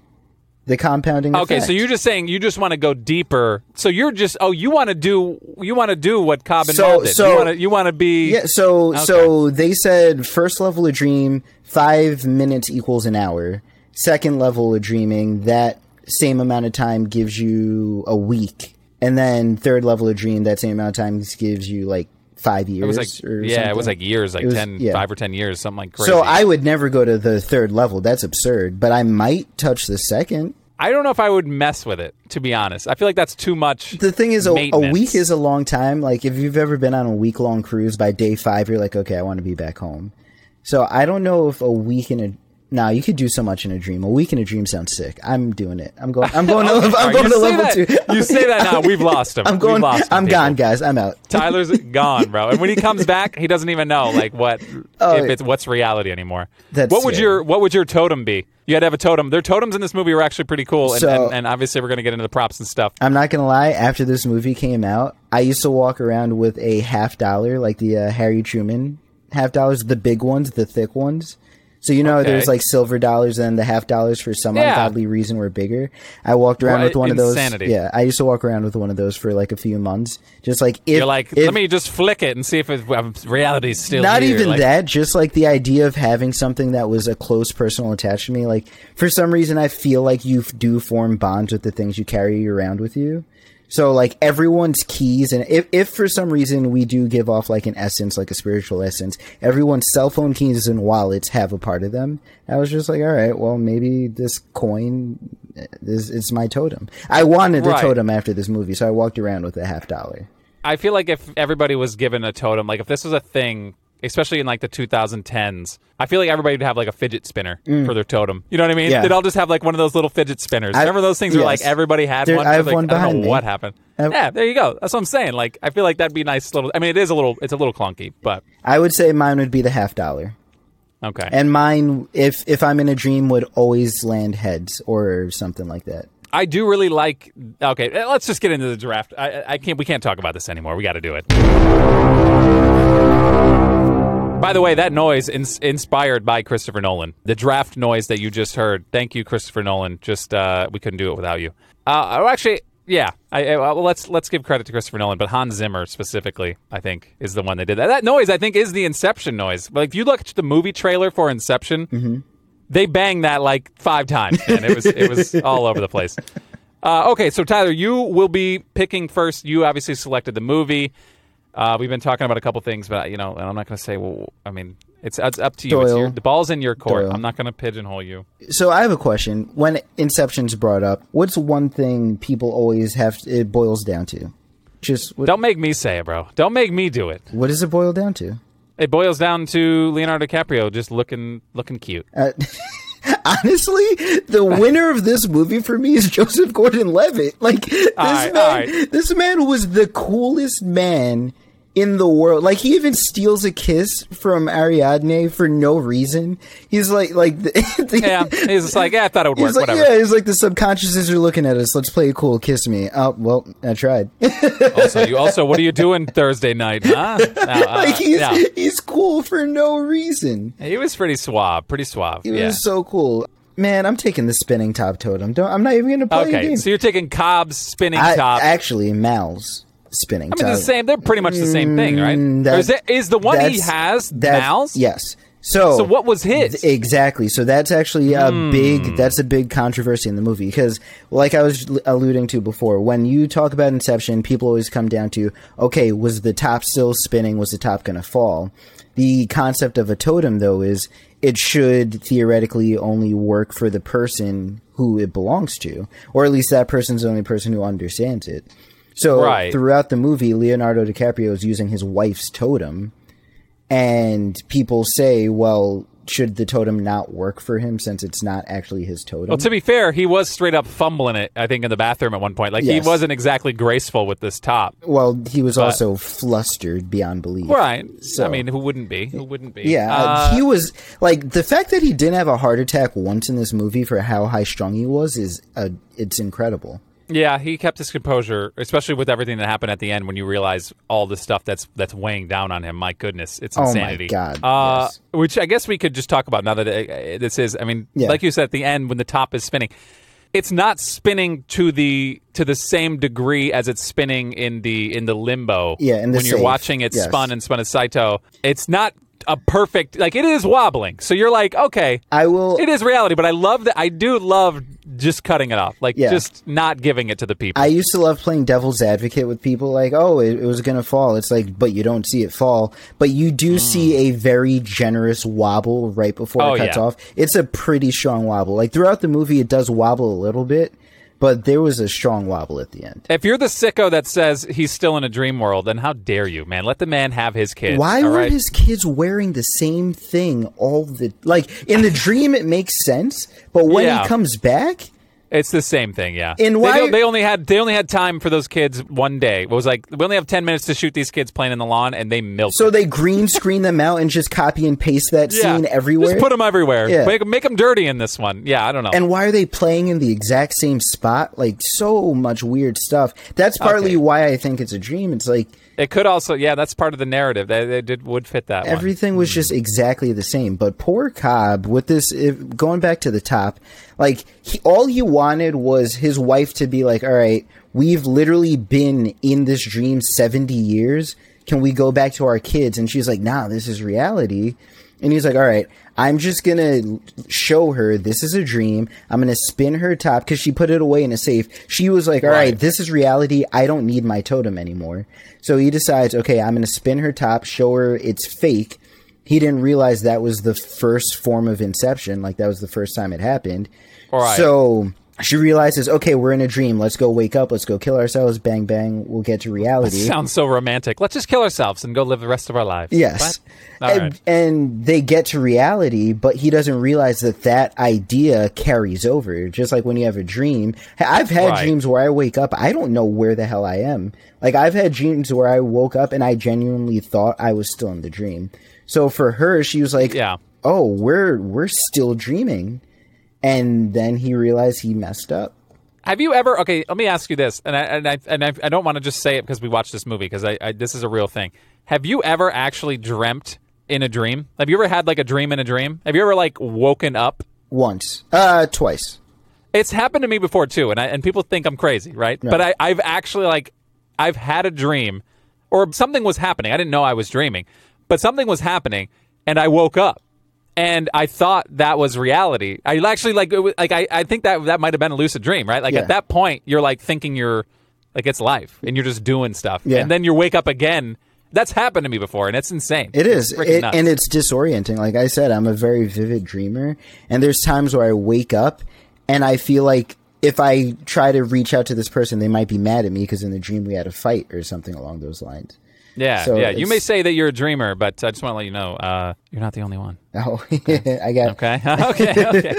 The compounding. Okay, effect. so you're just saying you just want to go deeper. So you're just oh you want to do you want to do what Cobb and So- did. so- you want to you want to be Yeah, so Okay. so they said first level of dream, five minutes equals an hour. Second level of dreaming, that same amount of time gives you a week, and then third level of dream, that same amount of time gives you like five years. It was like yeah, it was like years, like was- ten, yeah. five or ten years, something like crazy. So I would never go to the third level. That's absurd. But I might touch the second. I don't know if I would mess with it. To be honest, I feel like that's too much. The thing is, a, a week is a long time. Like if you've ever been on a week long cruise, by day five, you're like, okay, I want to be back home. So I don't know if a week in a now you could do so much in a dream. A week in a dream sounds sick. I'm doing it. I'm going. I'm going to. Okay, I'm going to level that- two. You say that now. We've lost him. I'm We've going. lost him, I'm people. gone, guys. I'm out. Tyler's gone, bro. And when he comes back, he doesn't even know like what Oh, if it's what's reality anymore. That's what would scary. your what would your totem be? You had to have a totem. Their totems in this movie were actually pretty cool, and, So- and, and obviously we're going to get into the props and stuff. I'm not gonna lie. After this movie came out, I used to walk around with a half dollar, like the uh, Harry Truman half dollars, the big ones, the thick ones. So you know, Okay. there's like silver dollars, and the half dollars for some Yeah. ungodly reason were bigger. I walked around with one of those. Yeah, I used to walk around with one of those for like a few months, just like if You're like, if, let me just flick it and see if it, um, reality's still not here. even Like, that just like the idea of having something that was a close personal attachment to me like for some reason i feel like you do form bonds with the things you carry around with you so like everyone's keys and if, if for some reason we do give off like an essence like a spiritual essence everyone's cell phone keys and wallets have a part of them. I was just like all right well maybe this coin is it's my totem. I wanted Right. a totem after this movie so i walked around with a half dollar. I feel like if everybody was given a totem, like if this was a thing, especially in like the 2010s, I feel like everybody would have like a fidget spinner for their totem. You know what I mean? Mm. Yeah. They'd all just have like one of those little fidget spinners. I- Remember those things where like everybody had There- one? I have Like, one I don't behind know me. what happened. I've- yeah, there you go. That's what I'm saying. Like I feel like that'd be nice little. I mean, it is a little. It's a little clunky, but i would say mine would be the half dollar okay. And mine, if if I'm in a dream, would always land heads or something like that. I do really like. Okay, let's just get into the draft. I- I can't. We can't talk about this anymore. We got to do it. By the way, that noise ins- inspired by Christopher Nolan. The draft noise that you just heard. Thank you, Christopher Nolan. Just uh, we couldn't do it without you. Uh, oh, actually, yeah. I, I, well, let's let's give credit to Christopher Nolan, but Hans Zimmer specifically, I think, is the one that did that. That noise, I think, is the Inception noise. Like, if you look at the movie trailer for Inception, they banged that like five times. and it was it was all over the place. Uh, okay, so Tyler, you will be picking first. You obviously selected the movie. Uh, we've been talking about a couple things, but you know, and I'm not going to say. Well, I mean, it's, it's up to you. It's your, the ball's in your court. Doyle. I'm not going to pigeonhole you. So I have a question. When Inception's brought up, what's one thing people always have? It boils down to. Just what, Don't make me say it, bro. Don't make me do it. what does it boil down to? It boils down to Leonardo DiCaprio just looking looking cute. Uh, honestly, the winner of this movie for me is Joseph Gordon-Levitt. Like this right, man, right. this man was the coolest man in the world. Like he even steals a kiss from Ariadne for no reason. He's like, like the, the, Yeah, he's just like, yeah, I thought it would work. Like, Whatever. yeah, he's like the subconsciouses are looking at us. Let's play cool. Kiss me. Oh, well, I tried. Also, you also, what are you doing Thursday night? Huh? Uh, uh, like he's yeah. he's cool for no reason. He was pretty suave, pretty suave. He yeah. was so cool. Man, I'm taking the spinning top totem. Don't, I'm not even going to play a Okay, so you're taking Cobb's spinning I, top. actually, Mal's spinning I mean, the same. They're pretty much the same thing, right? Mm, that- is, it, is the one he has Mal's? Yes. So, So what was his? Th- Exactly. So that's actually a Hmm. big that's a big controversy in the movie because like I was l- alluding to before, when you talk about Inception, people always come down to okay, was the top still spinning? Was the top going to fall? The concept of a totem though is it should theoretically only work for the person who it belongs to, or at least that person's the only person who understands it. So Right. throughout the movie, Leonardo DiCaprio is using his wife's totem and people say, well, should the totem not work for him since it's not actually his totem? Well, to be fair, he was straight up fumbling it. I think in the bathroom at one point. Like Yes. he wasn't exactly graceful with this top. well, he was also flustered beyond belief. Right. So- I mean, who wouldn't be? Who wouldn't be? Yeah, Uh, he was like the fact that he didn't have a heart attack once in this movie for how high strung he was is uh, it's incredible. Yeah, he kept his composure, especially with everything that happened at the end when you realize all the stuff that's that's weighing down on him. My goodness, it's insanity. Oh my. God, Uh, yes. Which I guess we could just talk about now that uh, this is. I mean, Yeah. like you said at the end when the top is spinning. It's not spinning to the to the same degree as it's spinning in the in the limbo. Yeah, in the when you're watching it yes. spun and spun as Saito. It's not a perfect like it is wobbling. So you're like, okay, I will. it is reality, but I love that. I do love just cutting it off, like Yeah. just not giving it to the people. I used to love playing devil's advocate with people like, oh, it, it was going to fall. It's like, but you don't see it fall. But you do see a very generous wobble right before Mm. Oh, it cuts yeah. off. It's a pretty strong wobble. Like throughout the movie, it does wobble a little bit, but there was a strong wobble at the end. if you're the sicko that says he's still in a dream world, then how dare you, man? Let the man have his kids. Why were right? his kids wearing the same thing all the like in the dream? It makes sense, but when Yeah. he comes back, It's the same thing, yeah. They why- don't- they, only had they only had time for those kids one day. It was like we only have ten minutes to shoot these kids playing in the lawn, and they milked. So it. they green screen them out and just copy and paste that yeah. scene everywhere. Just put them everywhere. Yeah. Make, make them dirty in this one. Yeah, I don't know. and why are they playing in the exact same spot? Like so much weird stuff. That's partly Okay. why I think it's a dream. It's like it could also, yeah, that's part of the narrative. They, they did would fit that one. everything was just exactly the same. But poor Cobb with this, if, going back to the top, like he, all he wanted was his wife to be like, "All right, we've literally been in this dream seventy years. Can we go back to our kids?" And she's like, "Nah, this is reality." And he's like, "All right, I'm just gonna show her this is a dream. I'm gonna spin her top because she put it away in a safe. She was like, "All right, Right. this is reality. I don't need my totem anymore." So he decides, "Okay, I'm gonna spin her top, show her it's fake." He didn't realize that was the first form of inception. Like that was the first time it happened. Right. So she realizes, okay, we're in a dream. Let's go wake up. Let's go kill ourselves. Bang bang. We'll get to reality. Sounds so romantic. Let's just kill ourselves and go live the rest of our lives. Yes. And, right. and they get to reality, but he doesn't realize that that idea carries over. Just like when you have a dream. I've had Right. dreams where I wake up, I don't know where the hell I am. Like I've had dreams where I woke up and I genuinely thought I was still in the dream. So for her, she was like, Yeah. "Oh, we're we're still dreaming." And then he realized he messed up. Have you ever? Okay, let me ask you this, and I and I and I, I don't want to just say it because we watched this movie because I, I this is a real thing. Have you ever actually dreamt in a dream? Have you ever had like a dream in a dream? Have you ever like woken up? Once. Uh twice. It's happened to me before too, and I, and people think I'm crazy, right? But I, I've actually like I've had a dream, or something was happening. I didn't know I was dreaming, but something was happening, and I woke up, and I thought that was reality. I actually like it was, like I, I think that that might have been a lucid dream, right? Like Yeah. at that point, you're like thinking you're like it's life, and you're just doing stuff, Yeah. and then you wake up again. That's happened to me before, and it's insane. It is, freaking it, and it's disorienting. Like I said, I'm a very vivid dreamer, and there's times where I wake up and I feel like if I try to reach out to this person, they might be mad at me because in the dream we had a fight or something along those lines. Yeah, so yeah. You may say that you're a dreamer, but I just want to let you know uh, you're not the only one. Oh, I got Okay. okay. Okay.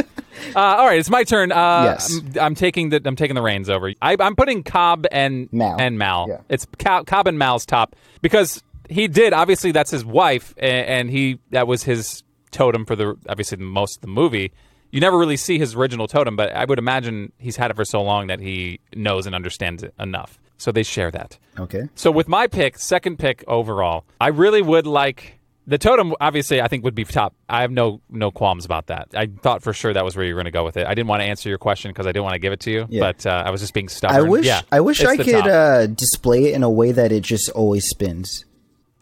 Uh, all right. It's my turn. Uh, Yes. I'm, I'm taking the I'm taking the reins over. I, I'm putting Cobb and Mal. and Mal. Yeah. It's Co- Cobb and Mal's top because he did obviously that's his wife and, and he that was his totem for the obviously the most of the movie. You never really see his original totem, but I would imagine he's had it for so long that he knows and understands it enough. So they share that. okay. So with my pick, second pick overall, I really would like the totem. Obviously, I think would be top. I have no no qualms about that. I thought for sure that was where you were going to go with it. I didn't want to answer your question because I didn't want to give it to you, Yeah. but uh, I was just being stubborn. I wish yeah, I wish I could uh, display it in a way that it just always spins.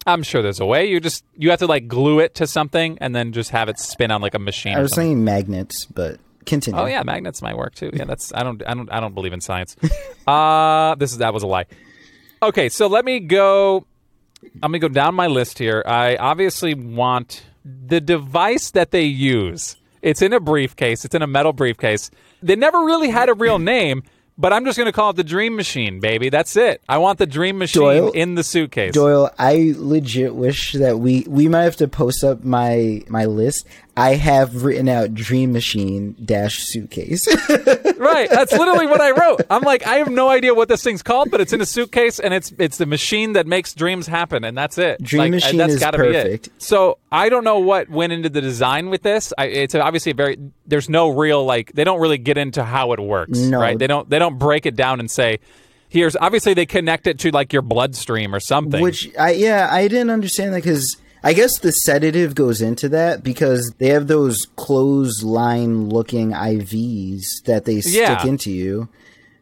I'm sure there's a way. You just you have to like glue it to something and then just have it spin on like a machine. I was saying magnets, but continue. Oh yeah, magnets might work too. Yeah, that's I don't I don't I don't believe in science. uh this is that was a lie. Okay, so let me go I'm gonna go down my list here. I obviously want the device that they use. It's in a briefcase. It's in a metal briefcase. They never really had a real name, but I'm just gonna call it the Dream Machine, baby. That's it. I want the Dream Machine Doyle- in the suitcase. Doyle, I legit wish that we we might have to post up my my list. I have written out Dream Machine dash suitcase. right. That's literally what I wrote. I'm like, I have no idea what this thing's called, but it's in a suitcase and it's it's the machine that makes dreams happen, and that's it. Dream Like, Machine that's is gotta perfect. Be it. So I don't know what went into the design with this. I, it's obviously a very. There's no real like. They don't really get into how it works. No. Right. They don't. They don't break it down and say. Here's obviously they connect it to like your bloodstream or something. Which I yeah, I didn't understand that because I guess the sedative goes into that because they have those clothesline looking IVs that they stick Yeah. into you.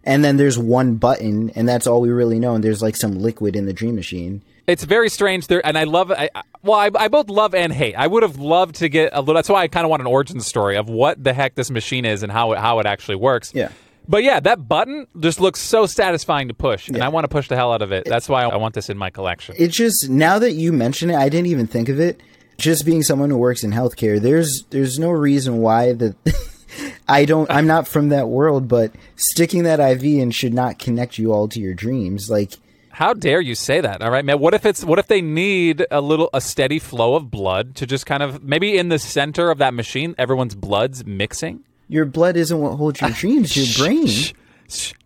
And then there's one button, and that's all we really know. And there's like some liquid in the dream machine. It's very strange there, and I love. I, I- well, I, I both love and hate. I would have loved to get a little. That's why I kind of want an origin story of what the heck this machine is and how it, how it actually works. Yeah. But yeah, that button just looks so satisfying to push, and I want to push the hell out of it. That's why I want this in my collection. It just now that you mention it, I didn't even think of it. Just being someone who works in healthcare, there's there's no reason why that I don't I'm not from that world, but sticking that IV in should not connect you all to your dreams. Like How dare you say that? All right, man. What if it's what if they need a little a steady flow of blood to just kind of maybe in the center of that machine, everyone's blood's mixing. Your blood isn't what holds your dreams. Your brain.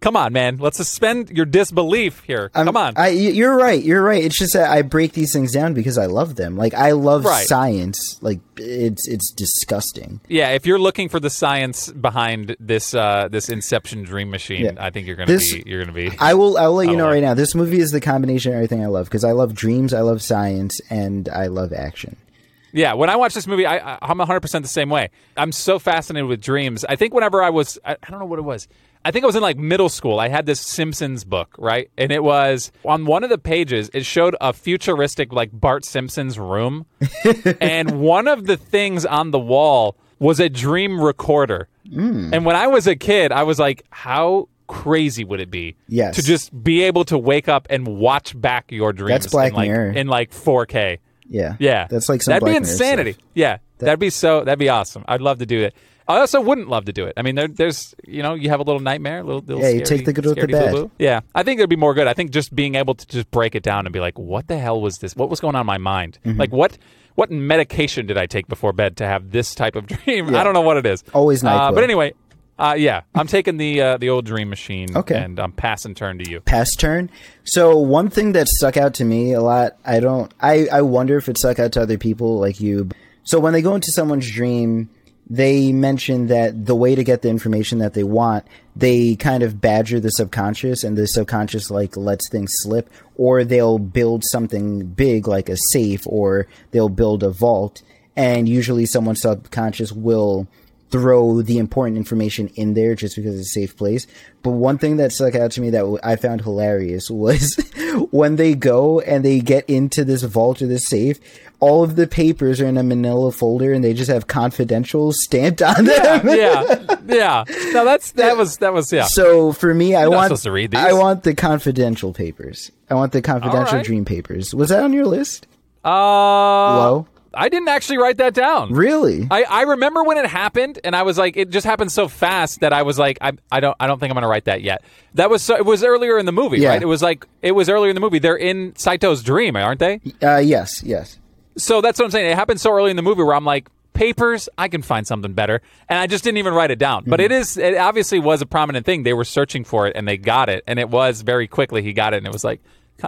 Come on, man. Let's suspend your disbelief here. I'm- Come on. I, you're right. You're right. It's just that I break these things down because I love them. Like I love Right. science. Like it's it's disgusting. yeah, if you're looking for the science behind this uh, this Inception dream machine, Yeah. I think you're gonna This- be you're gonna be. I will. I will let you know right now. This movie is the combination of everything I love because I love dreams, I love science, and I love action. Yeah, when I watch this movie, I, I'm 100% the same way. I'm so fascinated with dreams. I think whenever I was, I, I don't know what it was. I think I was in like middle school. I had this Simpsons book, right? And it was on one of the pages, it showed a futuristic, like Bart Simpson's room. and one of the things on the wall was a dream recorder. Hmm. And when I was a kid, I was like, how crazy would it be Yes. to just be able to wake up and watch back your dreams That's Black in like, Mirror. in like 4K? Yeah, Yeah, That's like some that'd Black be Mirror insanity. stuff. Yeah, that'd be so. That'd be awesome. I'd love to do it. I also wouldn't love to do it. I mean, there, there's you know you have a little nightmare, a little, little Yeah, you take the good with the scaredy bad. boo-boo. Yeah, I think it'd be more good. I think just being able to just break it down and be like, what the hell was this? What was going on in my mind? Mm-hmm. Like what what medication did I take before bed to have this type of dream? I don't know what it is. Always Uh, NyQuil. but anyway, uh, yeah, I'm taking the uh, the old dream machine. Okay. and I'm passing turn to you. Pass turn. So one thing that stuck out to me a lot. I don't. I I wonder if it stuck out to other people like you. So when they go into someone's dream, they mention that the way to get the information that they want, they kind of badger the subconscious, and the subconscious like lets things slip, or they'll build something big like a safe, or they'll build a vault, and usually someone's subconscious will throw the important information in there just because it's a safe place. But one thing that stuck out to me that I found hilarious was when they go and they get into this vault or this safe, all of the papers are in a manila folder and they just have confidential stamped on them. yeah, yeah. No, that's that was that was yeah. So for me, I not want to read these. I want the confidential papers. I want the confidential right. dream papers. Was that on your list? Uh, Low? I didn't actually write that down. Really? I, I remember when it happened, and I was like, it just happened so fast that I was like, I, I don't I don't think I'm gonna write that yet. That was so, it was earlier in the movie, Yeah. right? It was like it was earlier in the movie. They're in Saito's dream, aren't they? Uh, yes, yes. So that's what I'm saying. It happened so early in the movie where I'm like, papers, I can find something better, and I just didn't even write it down. But Mm-hmm. it is it obviously was a prominent thing. They were searching for it, and they got it, and it was very quickly he got it, and it was like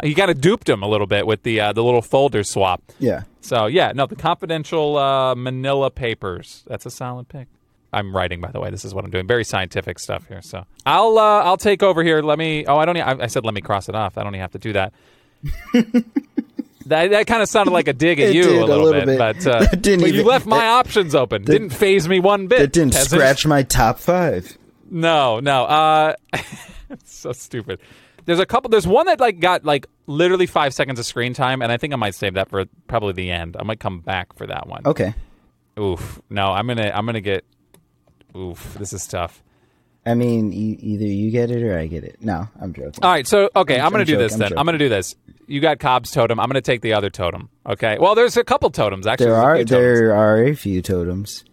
he kind of duped him a little bit with the uh, the little folder swap. Yeah. So yeah, no, the confidential uh, Manila papers. That's a solid pick. I'm writing, by the way. This is what I'm doing. Very scientific stuff here. So I'll uh, I'll take over here. Let me. Oh, I don't. I, I said let me cross it off. I don't even have to do that. that that kind of sounded like a dig at It you did, a a little, little bit, bit. but, uh, didn't but you left my that- options open. didn't phase me one bit. It didn't peasant. scratch my top five. No, no. Uh, so stupid. There's a couple. There's one that like got like literally five seconds of screen time, and I think I might save that for probably the end. I might come back for that one. Okay. Oof. No, I'm gonna. I'm gonna get. Oof. This is tough. I mean, e- either you get it or I get it. No, I'm joking. All right. So okay, I'm, I'm gonna do joking, this I'm then. I'm gonna do this. You got Cobb's totem. I'm gonna take the other totem. Okay. Well, there's a couple totems actually. there are there are a few totems.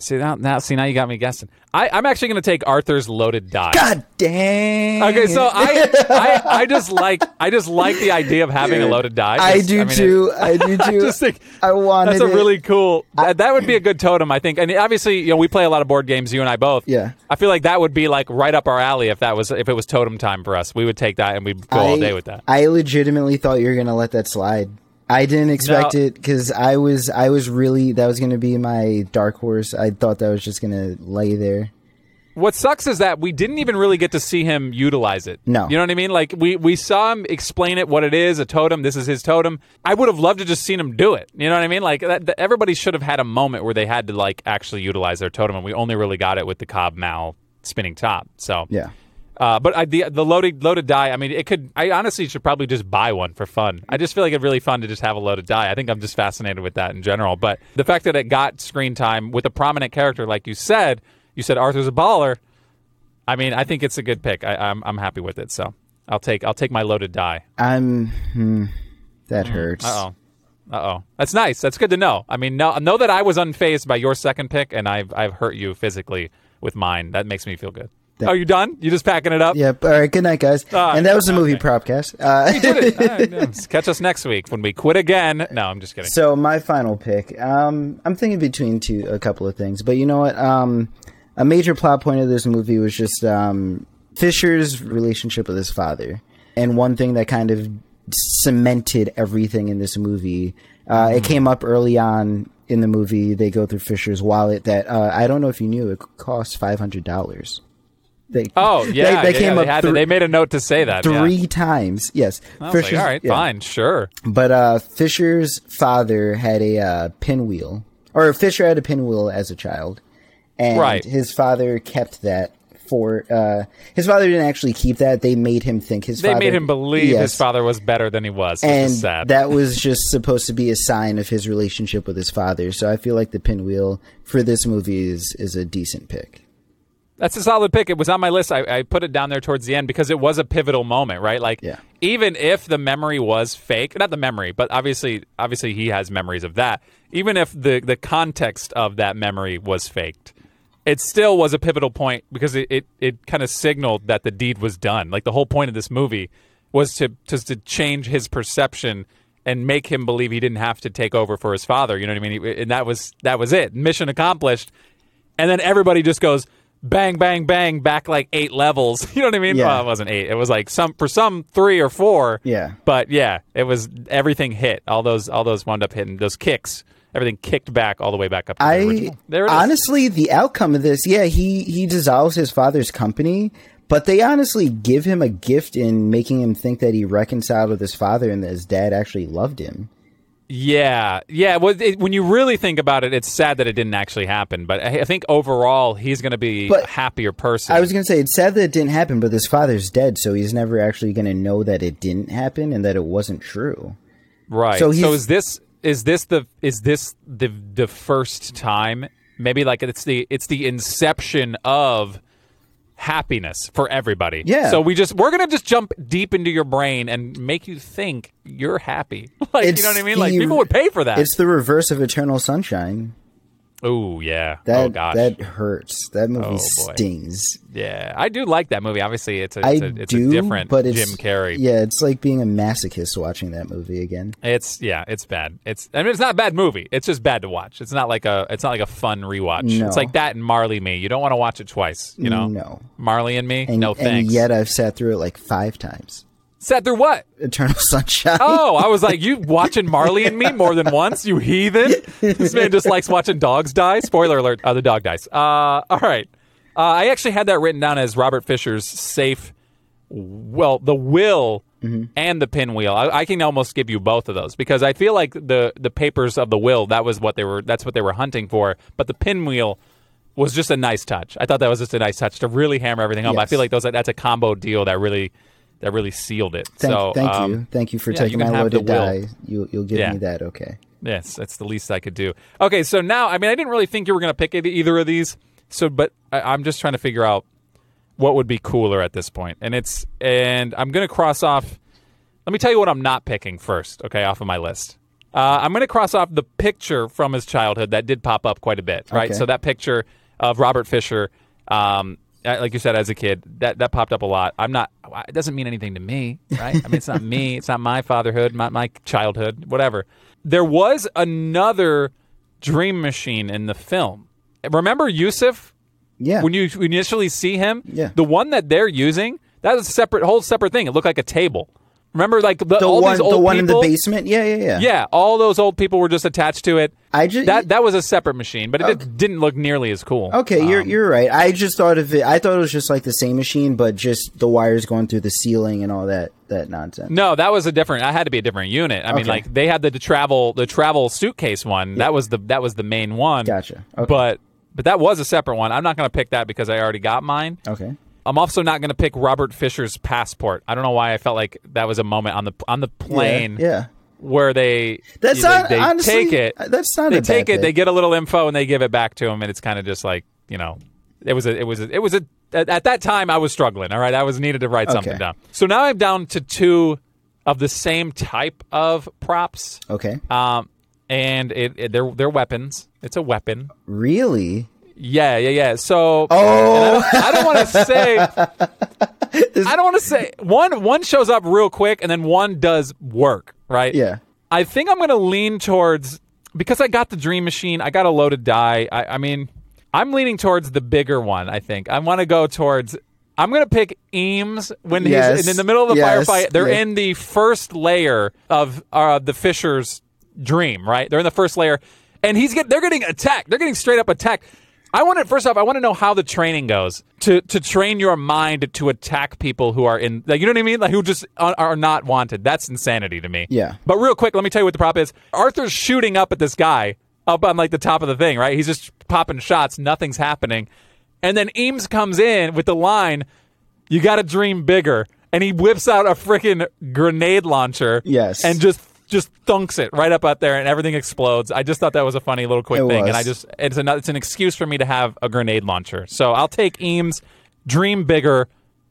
See now, now, see now you got me guessing. I, I'm actually gonna take Arthur's loaded die. God dang. Okay, so I, I I just like I just like the idea of having a loaded die. I do mean, too. it- I do too. just think I wanted that's a it. really cool. That, that would be a good totem, I think. And obviously, you know, we play a lot of board games. You and I both. Yeah. I feel like that would be like right up our alley if that was if it was totem time for us. We would take that and we'd go all day with that. I legitimately thought you were gonna let that slide. I didn't expect No. it because I was I was really that was gonna be my dark horse. I thought that was just gonna lay there. What sucks is that we didn't even really get to see him utilize it. No. You know what I mean? Like we we saw him explain it what it is, a totem, this is his totem. I would have loved to just seen him do it. You know what I mean? Like that, that- everybody should have had a moment where they had to like actually utilize their totem and we only really got it with the Cobb Mal spinning top. So Yeah. Uh, but I, the the loaded loaded die. I mean, it could. I honestly should probably just buy one for fun. I just feel like it's really fun to just have a loaded die. I think I'm just fascinated with that in general. But the fact that it got screen time with a prominent character, like you said, you said Arthur's a baller. I mean, I think it's a good pick. I, I'm I'm happy with it. So I'll take I'll take my loaded die. I'm hmm, that hurts. Uh oh. Uh oh. That's nice. That's good to know. I mean, know, know that I was unfazed by your second pick, and I've I've hurt you physically with mine. That makes me feel good. That- oh, you done? You just packing it up? Yep. All right. Good night, guys. Ah, and that was the movie okay. Propcast. Uh, did it. All right. Catch us next week when we quit again. No, I'm just kidding. So my final pick. Um, I'm thinking between two, a couple of things, but you know what? Um, a major plot point of this movie was just um, Fisher's relationship with his father, and one thing that kind of cemented everything in this movie. Uh, It came up early on in the movie. They go through Fisher's wallet that uh, I don't know if you knew it cost five hundred dollars. They, Oh yeah, they, they yeah, came they, up had to- they made a note to say that yeah. three times. Yes, was like, all right, yeah. fine, sure. But uh, Fisher's father had a uh, pinwheel, or Fisher had a pinwheel as a child, and Right. his father kept that for. Uh, his father didn't actually keep that; they made him think his. They father, made him believe his father was better than he was, and is sad. that was just supposed to be a sign of his relationship with his father. So I feel like the pinwheel for this movie is is a decent pick. That's a solid pick. It was on my list. I, I put it down there towards the end because it was a pivotal moment, right? Like, Yeah. even if the memory was fake, not the memory, but obviously, obviously he has memories of that. Even if the the context of that memory was faked, it still was a pivotal point because it it, it kind of signaled that the deed was done. Like the whole point of this movie was to just to change his perception and make him believe he didn't have to take over for his father. You know what I mean? And that was that was it. Mission accomplished and then everybody just goes bang bang bang back like eight levels you know what i mean Yeah. well it wasn't eight it was like some for some three or four Yeah. but yeah it was everything hit all those all those wound up hitting those kicks everything kicked back all the way back up to the I original. there it is. honestly, the outcome of this, yeah, he he dissolves his father's company, but they honestly give him a gift in making him think that he reconciled with his father and that his dad actually loved him. Yeah yeah well, it, when you really think about it it's sad that it didn't actually happen but i, I think overall he's going to be But a happier person I was gonna say it's sad that it didn't happen, but his father's dead, so he's never actually gonna know that it didn't happen and that it wasn't true. Right. So So, is this is this the is this the the first time? Maybe like it's the it's the inception of happiness for everybody. Yeah. So we just we're gonna just jump deep into your brain and make you think you're happy. like It's you know what I mean? Like the- people would pay for that. It's the reverse of Eternal Sunshine. Oh yeah. That oh gosh. that hurts. That movie Oh, stings. yeah. I do like that movie. Obviously, it's a I it's, a, it's do, a different but it's, Jim Carrey. Yeah, it's like being a masochist watching that movie again. It's yeah, it's bad. It's I mean it's not a bad movie. It's just bad to watch. It's not like a it's not like a fun rewatch. No. It's like that and Marley Me. You don't want to watch it twice, you know? No. Marley and Me? And, no and thanks. yet I've sat through it like five times. Sat through what? Eternal Sunshine. Oh, I was like, you watching Marley and Me more than once, you heathen. This man just likes watching dogs die. Spoiler alert: uh, the dog dies. Uh, all right. Uh, I actually had that written down as Robert Fisher's safe. Well, the will and the pinwheel. I, I can almost give you both of those because I feel like the the papers of the will that was what they were. That's what they were hunting for. But the pinwheel was just a nice touch. I thought that was just a nice touch to really hammer everything home. I feel like those that's a combo deal that really that really sealed it. Thank, so thank um, you. Thank you for yeah, taking my loaded will. die. You, you'll give Yeah. me that, okay. Yes, that's the least I could do. Okay, so now, I mean, I didn't really think you were going to pick either- of these. So, but I, I'm just trying to figure out what would be cooler at this point. And it's, and I'm going to cross off. Let me tell you what I'm not picking first. Okay, off of my list. Uh, I'm going to cross off the picture from his childhood that did pop up quite a bit. Right. Okay. So that picture of Robert Fisher. Um, like you said, as a kid, that, that popped up a lot. I'm not. It doesn't mean anything to me, right? I mean, it's not me. It's not my fatherhood, my my childhood, whatever. There was another dream machine in the film. Remember Yusuf? Yeah. When you initially see him, Yeah. the one that they're using, that is a separate, whole separate thing. It looked like a table. Remember, like the, the all one, these old the one in the basement? Yeah, yeah, yeah. Yeah, all those old people were just attached to it. I just That that was a separate machine, but it did, didn't look nearly as cool. Okay, you're Um, you're right. I just thought of it. I thought it was just like the same machine, but just the wires going through the ceiling and all that that nonsense. No, that was a different. I had to be a different unit. I mean, like they had the, the travel the travel suitcase one. That was the that was the main one. Gotcha. Okay. But but that was a separate one. I'm not going to pick that because I already got mine. Okay. I'm also not going to pick Robert Fisher's passport. I don't know why I felt like that was a moment on the on the plane Yeah. yeah. where they That's they, not they honestly. take it. That's not They take it. They get a little info and they give it back to him, and it's kind of just like you know, it was a it was a, it was a at, at that time I was struggling. All right, I was needed to write something down. So now I'm down to two of the same type of props. Okay. Um, and it, it they're they're weapons. It's a weapon. Really? Yeah, yeah, yeah. So Oh. I don't, want to say. I don't want to say one. One shows up real quick, and then one does work. Right. Yeah. I think I'm going to lean towards because I got the Dream Machine. I got a loaded die. I, I mean, I'm leaning towards the bigger one. I think I want to go towards. I'm gonna pick Eames when Yes. he's in the middle of the Yes. firefight. They're Yeah. in the first layer of uh, the Fisher's dream, right? They're in the first layer, and he's get they're getting attacked. They're getting straight up attacked. I want to first off, I want to know how the training goes to to train your mind to attack people who are in, like you know what I mean, like who just are, are not wanted. That's insanity to me. Yeah. But real quick, let me tell you what the prop is. Arthur's shooting up at this guy up on like the top of the thing, right? He's just popping shots. Nothing's happening. And then Eames comes in with the line, "You got to dream bigger," and he whips out a freaking grenade launcher. Yes. And just just thunks it right up out there, and everything explodes. I just thought that was a funny little quick It thing, was. and I just it's an it's an excuse for me to have a grenade launcher. So I'll take Eames, dream bigger.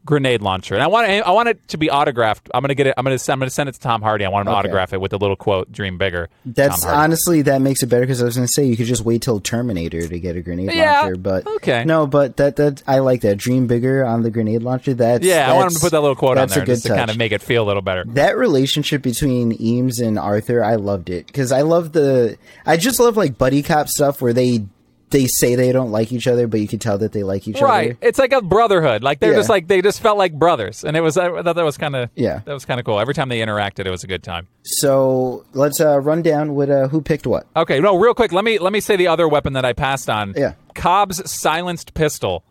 Grenade launcher, and I want it, I want it to be autographed. I'm gonna get it. I'm gonna I'm gonna send it to Tom Hardy. I want him to Okay. autograph it with the little quote, "Dream bigger." That's honestly that makes it better because I was going to say you could just wait till Terminator to get a grenade Yeah, launcher, but okay. no, but that that I like that dream bigger on the grenade launcher. That's Yeah, I want him to put that little quote on that's there a just to kind of make it feel a little better. that relationship between Eames and Arthur, I loved it because I love the. I just love like buddy cop stuff where they they say they don't like each other, but you can tell that they like each Right, other. Right. It's like a brotherhood. Like they're Yeah. just like they just felt like brothers, and it was I thought that was kind of Yeah. that was kind of cool. Every time they interacted, it was a good time. So let's uh, run down with uh, who picked what. Okay, no, real quick, let me let me say the other weapon that I passed on. Yeah. Cobb's silenced pistol.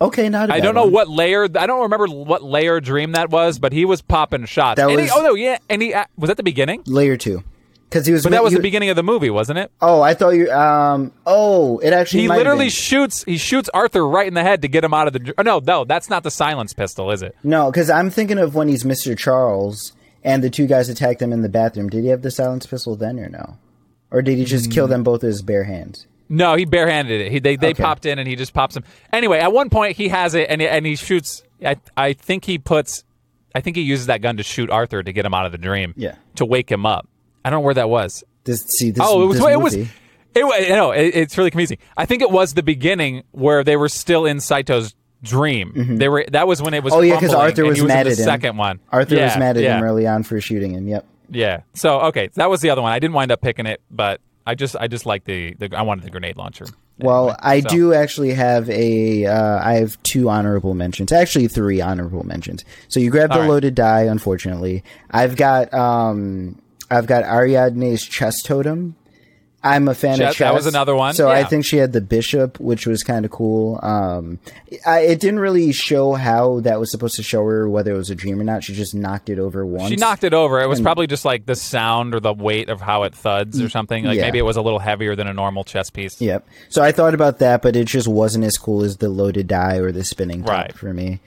Okay, not. I don't know what layer. I don't remember what layer dream that was, but he was popping shots. That And he- was- oh no, yeah, and he uh, was that the beginning. layer two because he was. But that was he- the beginning of the movie, wasn't it? Oh, I thought you. Um. Oh, it actually. He literally shoots. He shoots Arthur right in the head to get him out of the. Oh, no, no, that's not the silence pistol, is it? No, because I'm thinking of when he's Mr. Charles and the two guys attacked him in the bathroom. Did he have the silence pistol then or no? Or did he just Mm. kill them both with his bare hands? No, he barehanded it. He they, they Okay. popped in and he just pops them. Anyway, at one point he has it and he, and he shoots. I I think he puts. I think he uses that gun to shoot Arthur to get him out of the dream. Yeah. To wake him up. I don't know where that was. This see this. Oh, it was. It was. It was. No, it, it's really confusing. I think it was the beginning where they were still in Saito's dream. They were. That was when it was. Oh yeah, because Arthur was was in mad the at him. Second one. Arthur Yeah, was mad at yeah, him early on for shooting him. Yep. Yeah. So okay, that was the other one. I didn't wind up picking it, but I just I just like the, the I wanted the grenade launcher. Well, Anyway, I so- do actually have a. Uh, I have two honorable mentions. Actually, three honorable mentions. So you grabbed All the right. loaded die. Unfortunately, I've got. Um, I've got Ariadne's chest totem. I'm a fan Chess- of chess. that was another one, So I think she had the bishop, which was kind of cool. Um, I, it didn't really show how that was supposed to show her whether it was a dream or not. She just knocked it over once. She knocked it over. It was probably just like the sound or the weight of how it thuds or something. Like Yeah. maybe it was a little heavier than a normal chess piece. Yep. So I thought about that, but it just wasn't as cool as the loaded die or the spinning top Right. for me.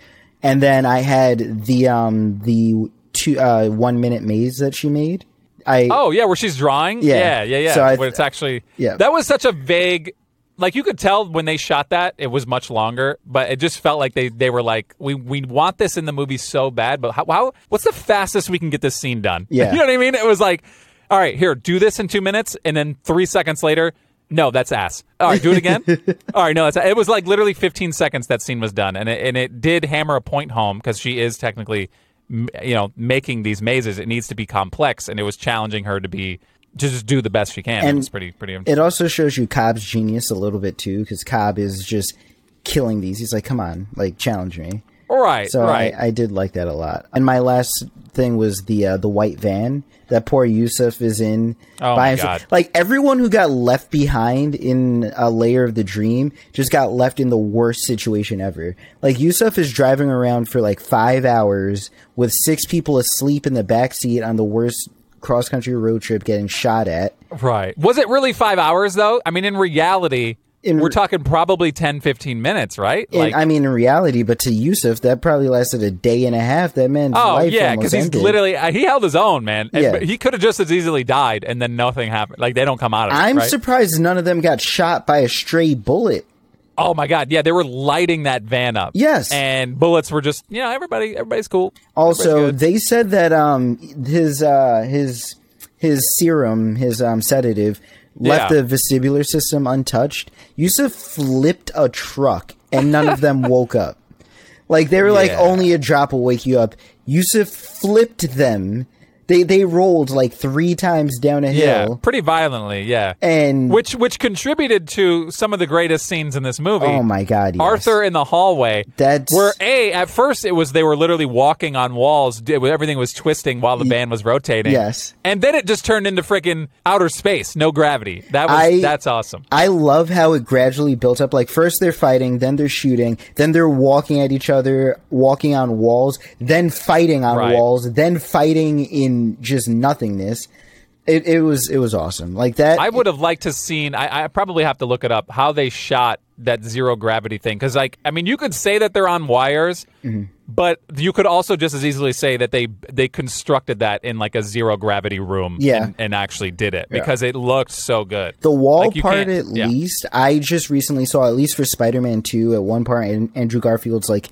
And then I had the um the two uh one minute maze that she made. I Oh yeah, where she's drawing. Yeah. yeah, yeah. yeah. So I- Where it's actually Yeah. That was such a vague. Like you could tell when they shot that it was much longer, but it just felt like they they were like we we want this in the movie so bad, but how, how what's the fastest we can get this scene done? Yeah. you know what I mean? It was like, all right, here, do this in two minutes, and then three seconds later. No, that's ass. All right, do it again. All right, no, that's it. Was like literally 15 seconds that scene was done, and it, and it did hammer a point home because she is technically, you know, making these mazes. It needs to be complex, and it was challenging her to be to just do the best she can. And was pretty pretty. it also shows you Cobb's genius a little bit too, because Cobb is just killing these. He's like, come on, like challenge me. Right, So right. I, I did like that a lot. And my last thing was the uh, the white van that poor Yusuf is in. Oh by my himself. God. Like everyone who got left behind in a layer of the dream just got left in the worst situation ever. Like Yusuf is driving around for like five hours with six people asleep in the back seat on the worst cross country road trip, getting shot at. Right. Was it really five hours, though? I mean, in reality, In- we're talking probably 10, 15 minutes, right? And, I mean, in reality, but to Yusuf, that probably lasted a day and a half. That man's oh, life yeah, because he's ended. literally, uh, he held his own, man. Yeah. He could have just as easily died and then nothing happened. Like, they don't come out of it. I'm right? surprised none of them got shot by a stray bullet. Oh, my God. Yeah, they were lighting that van up. Yes. And bullets were just, you know, everybody, everybody's cool. Also, Everybody's they said that um his uh his his serum, his um sedative left Yeah. the vestibular system untouched. Yusuf flipped a truck and none of them woke up. Like they were like only a drop will wake you up. Yusuf flipped them They they rolled like three times down a hill. Yeah, pretty violently. Yeah, and which which contributed to some of the greatest scenes in this movie. oh my god, yes. Arthur in the hallway. That's- where a at first it was they were literally walking on walls. Everything was twisting while the band was rotating. Yes. and then it just turned into freaking outer space, no gravity. That was I- that's awesome. I love how it gradually built up. Like first they're fighting, then they're shooting, then they're walking at each other, walking on walls, then fighting on Right. walls, then fighting in just nothingness. It, it was it was awesome. Like that. I would have liked to seen. I, I probably have to look it up how they shot that zero gravity thing because, like, I mean, you could say that they're on wires, Mm-hmm. but you could also just as easily say that they they constructed that in like a zero gravity room, Yeah. and, and actually did it because it looked so good. the wall Like, part, at yeah. least, I just recently saw at least for Spider-Man Two. At one part, An- Andrew Garfield's like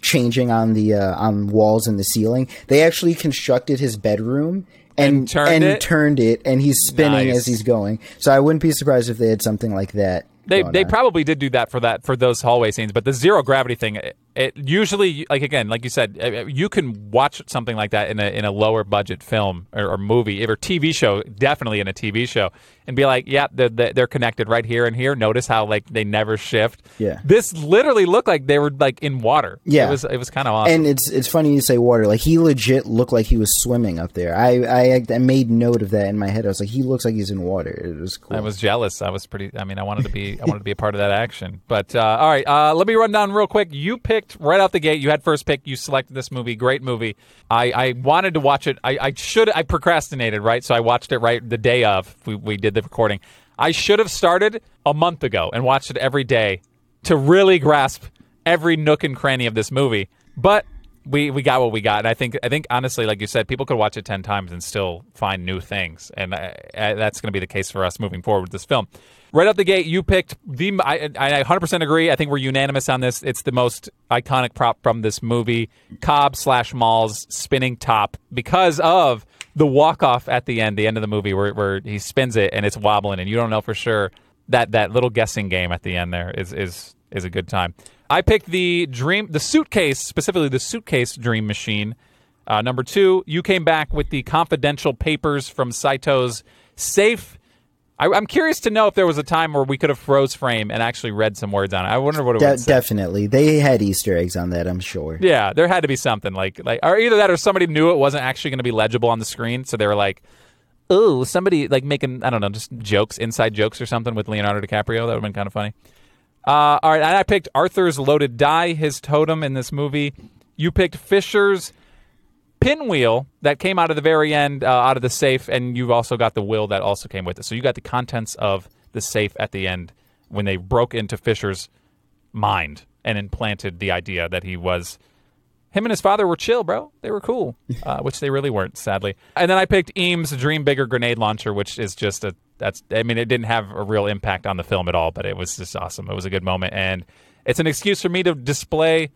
changing on the uh, on walls and the ceiling. They actually constructed his bedroom. And, And turned and it? turned it, and he's spinning Nice. as he's going. So I wouldn't be surprised if they had something like that. They they on. probably did do that for that for those hallway scenes, but the zero gravity thing, it, it usually like again, like you said, uh, you can watch something like that in a in a lower budget film or, or movie or TV show, definitely in a TV show, and be like, yeah, they're, they're connected right here and here. Notice how like they never shift. Yeah. this literally looked like they were like in water. Yeah. it was it was kind of awesome. And it's it's funny you say water. Like he legit looked like he was swimming up there. I, I I made note of that in my head. I was like, he looks like he's in water. It was cool. I was jealous. I was pretty. I mean, I wanted to be. I wanted to be a part of that action. But uh, all right, uh, let me run down real quick. You picked right out the gate. You had first pick. You selected this movie. Great movie. I, I wanted to watch it. I, I should. I procrastinated. Right. So I watched it right the day of we, we did the recording. I should have started a month ago and watched it every day to really grasp every nook and cranny of this movie. But we we got what we got, and I think I think honestly, like you said, people could watch it ten times and still find new things, and uh, uh, that's going to be the case for us moving forward with this film. Right out the gate, you picked the. I, I 100% agree. I think we're unanimous on this. It's the most iconic prop from this movie: Cobb slash Mal's spinning top because of the walk off at the end, the end of the movie, where where he spins it and it's wobbling, and you don't know for sure that that little guessing game at the end there is is is a good time. I picked the dream, the suitcase specifically, the suitcase dream machine. Uh, number two, you came back with the confidential papers from Saito's safe. I, I'm curious to know if there was a time where we could have froze frame and actually read some words on it. I wonder what it De- say. definitely, they had Easter eggs on that. I'm sure. Yeah, there had to be something like like or either that or somebody knew it wasn't actually going to be legible on the screen, so they were like, "Oh, somebody like making I don't know, just jokes, inside jokes or something with Leonardo DiCaprio. That would have been kind of funny." Uh, all right, and I picked Arthur's loaded die, his totem in this movie. You picked Fisher's pinwheel that came out of the very end, uh, out of the safe, and you've also got the will that also came with it. So you got the contents of the safe at the end when they broke into Fisher's mind and implanted the idea that he was him and his father were chill, bro. They were cool, uh, which they really weren't, sadly. And then I picked Eames' Dream Bigger grenade launcher, which is just a that's. I mean, it didn't have a real impact on the film at all, but it was just awesome. It was a good moment, and it's an excuse for me to display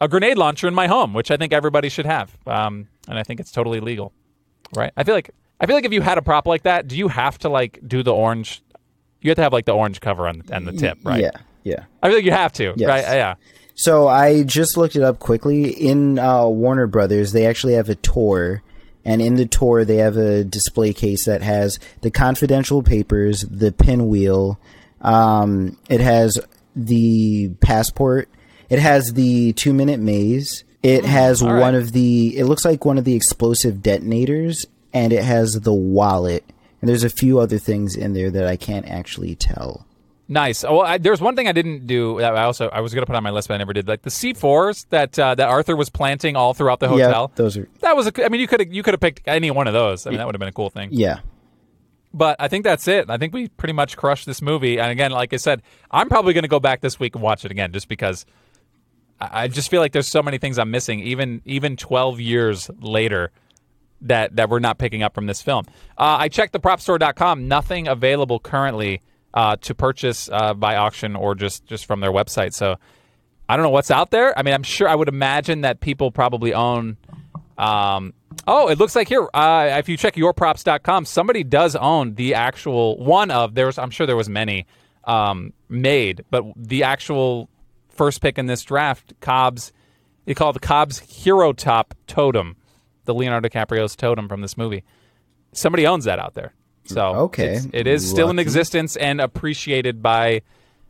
a grenade launcher in my home, which I think everybody should have. Um, and I think it's totally legal, right? I feel like I feel like if you had a prop like that, do you have to like do the orange? You have to have like the orange cover on and the tip, right? Yeah, yeah. I feel like you have to, Yes. right? Yeah. So I just looked it up quickly. In uh, Warner Brothers, they actually have a tour, and in the tour, they have a display case that has the confidential papers, the pinwheel. Um, it has the passport. It has the two-minute maze. It has all right. one of the. It looks like one of the explosive detonators, and it has the wallet. And there's a few other things in there that I can't actually tell. Nice. Well, I, there's one thing I didn't do that I also I was going to put on my list, but I never did. Like the C4s that uh, that Arthur was planting all throughout the hotel. Yeah, those are. that was. A, I mean, you could have you could have picked any one of those. I mean, that would have been a cool thing. Yeah, But I think that's it. I think we pretty much crushed this movie. And again, like I said, I'm probably going to go back this week and watch it again, just because I, I just feel like there's so many things I'm missing, even even 12 years later. That, that we're not picking up from this film. Uh, I checked the propstore.com. Nothing available currently uh, to purchase uh, by auction or just, just from their website. So I don't know what's out there. I mean, I'm sure I would imagine that people probably own. Um, oh, it looks like here. Uh, if you check yourprops.com, somebody does own the actual one of. There's, I'm sure there was many um, made, but the actual first pick in this draft, Cobb's. They call it the Cobb's Hero Top Totem the Leonardo DiCaprio's totem from this movie. Somebody owns that out there. So Okay. it's- it is still in existence and appreciated by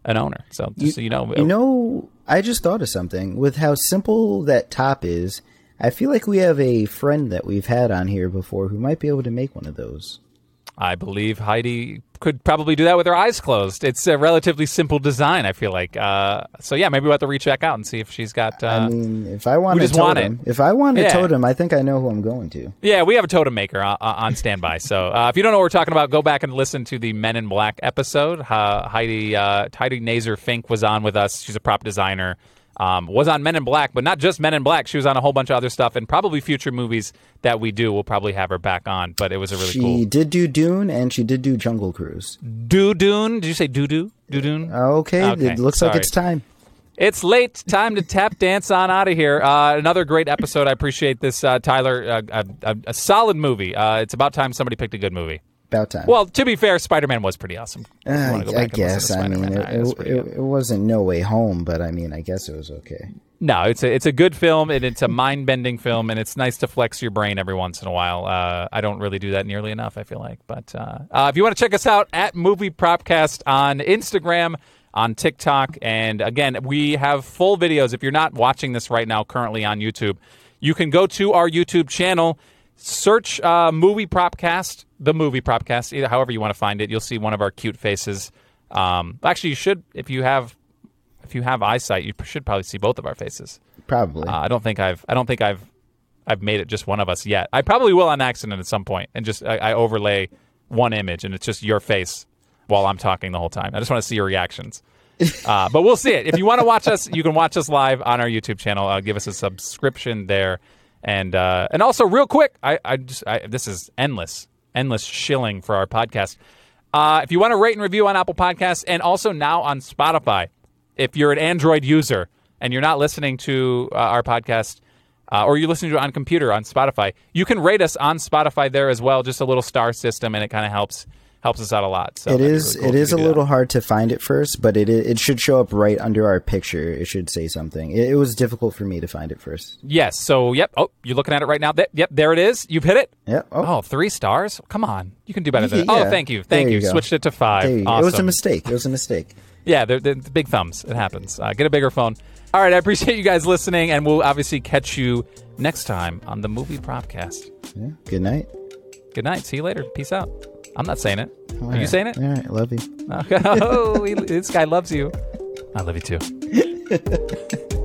an owner. So just so you know, You know, I just thought of something. With how simple that top is, I feel like we have a friend that we've had on here before who might be able to make one of those. I believe Heidi could probably do that with her eyes closed. It's a relatively simple design. I feel like. Uh, so yeah, maybe we'll have to reach back out and see if she's got. Uh, I mean, if I want a just want totem, if I want a Yeah. totem, I think I know who I'm going to. Yeah, we have a totem maker on, on standby. so uh, if you don't know what we're talking about, go back and listen to the Men in Black episode. Uh, Heidi uh, Heidi Nazer Fink was on with us. She's a prop designer. Um, was on Men in Black, but not just Men in Black. She was on a whole bunch of other stuff, and probably future movies that we do. We'll probably have her back on. But it was a really she cool. She did do Dune and she did do Jungle Cruise. Doo Dune. Did you say doo doo? Doo Dune? Okay, Okay, it looks like it's time. It's late. Time to tap dance on out of here. Uh, another great episode. I appreciate this, uh, Tyler. Uh, a, a, a solid movie. Uh, it's about time somebody picked a good movie. About time. Well, to be fair, Spider Man was pretty awesome. Uh, I guess. I mean, it, it, it, it wasn't No Way Home, but I mean, I guess it was okay. no, it's a it's a good film and it's a mind bending film and it's nice to flex your brain every once in a while. Uh, I don't really do that nearly enough. I feel like, but uh, uh, if you want to check us out at Movie Propcast on Instagram. On TikTok, and again, we have full videos. If you're not watching this right now, currently on YouTube, you can go to our YouTube channel, search uh, movie propcast, the movie propcast, either however you want to find it. You'll see one of our cute faces. Um, actually, you should if you have if you have eyesight, you should probably see both of our faces. Probably. Uh, I don't think I've I don't think I've I've made it just one of us yet. I probably will on accident at some point, and just I, I overlay one image, and it's just your face while I'm talking the whole time. I just want to see your reactions. Uh, but we'll see it. If you want to watch us, you can watch us live on our YouTube channel. Uh, give us a subscription there, and uh, and also real quick, I, I just I, this is endless, endless shilling for our podcast. Uh, if you want to rate and review on Apple Podcasts, and also now on Spotify, if you're an Android user and you're not listening to uh, our podcast, uh, or you're listening to it on computer on Spotify, you can rate us on Spotify there as well. Just a little star system, and it kind of helps helps us out a lot. So it is really cool it is a do that. little hard to find it first, but it it should show up right under our picture. It should say something. It, it was difficult for me to find it first. Yes. So, yep. Oh, you're looking at it right now. Th- yep. There it is. You've hit it. Yeah. Oh, Oh, three stars. Come on. You can do better than Yeah, that. Oh, thank you. Thank there you. you. Switched it to five. there you go. Awesome. It was a mistake. It was a mistake. Yeah, they're, they're big thumbs. It happens. Uh, get a bigger phone. All right. I appreciate you guys listening, and we'll obviously catch you next time on the Movie Propcast. Yeah. Good night. Good night. See you later. Peace out. I'm not saying it. All Are you saying it? All right. I love you. oh, he- this guy loves you. I love you too.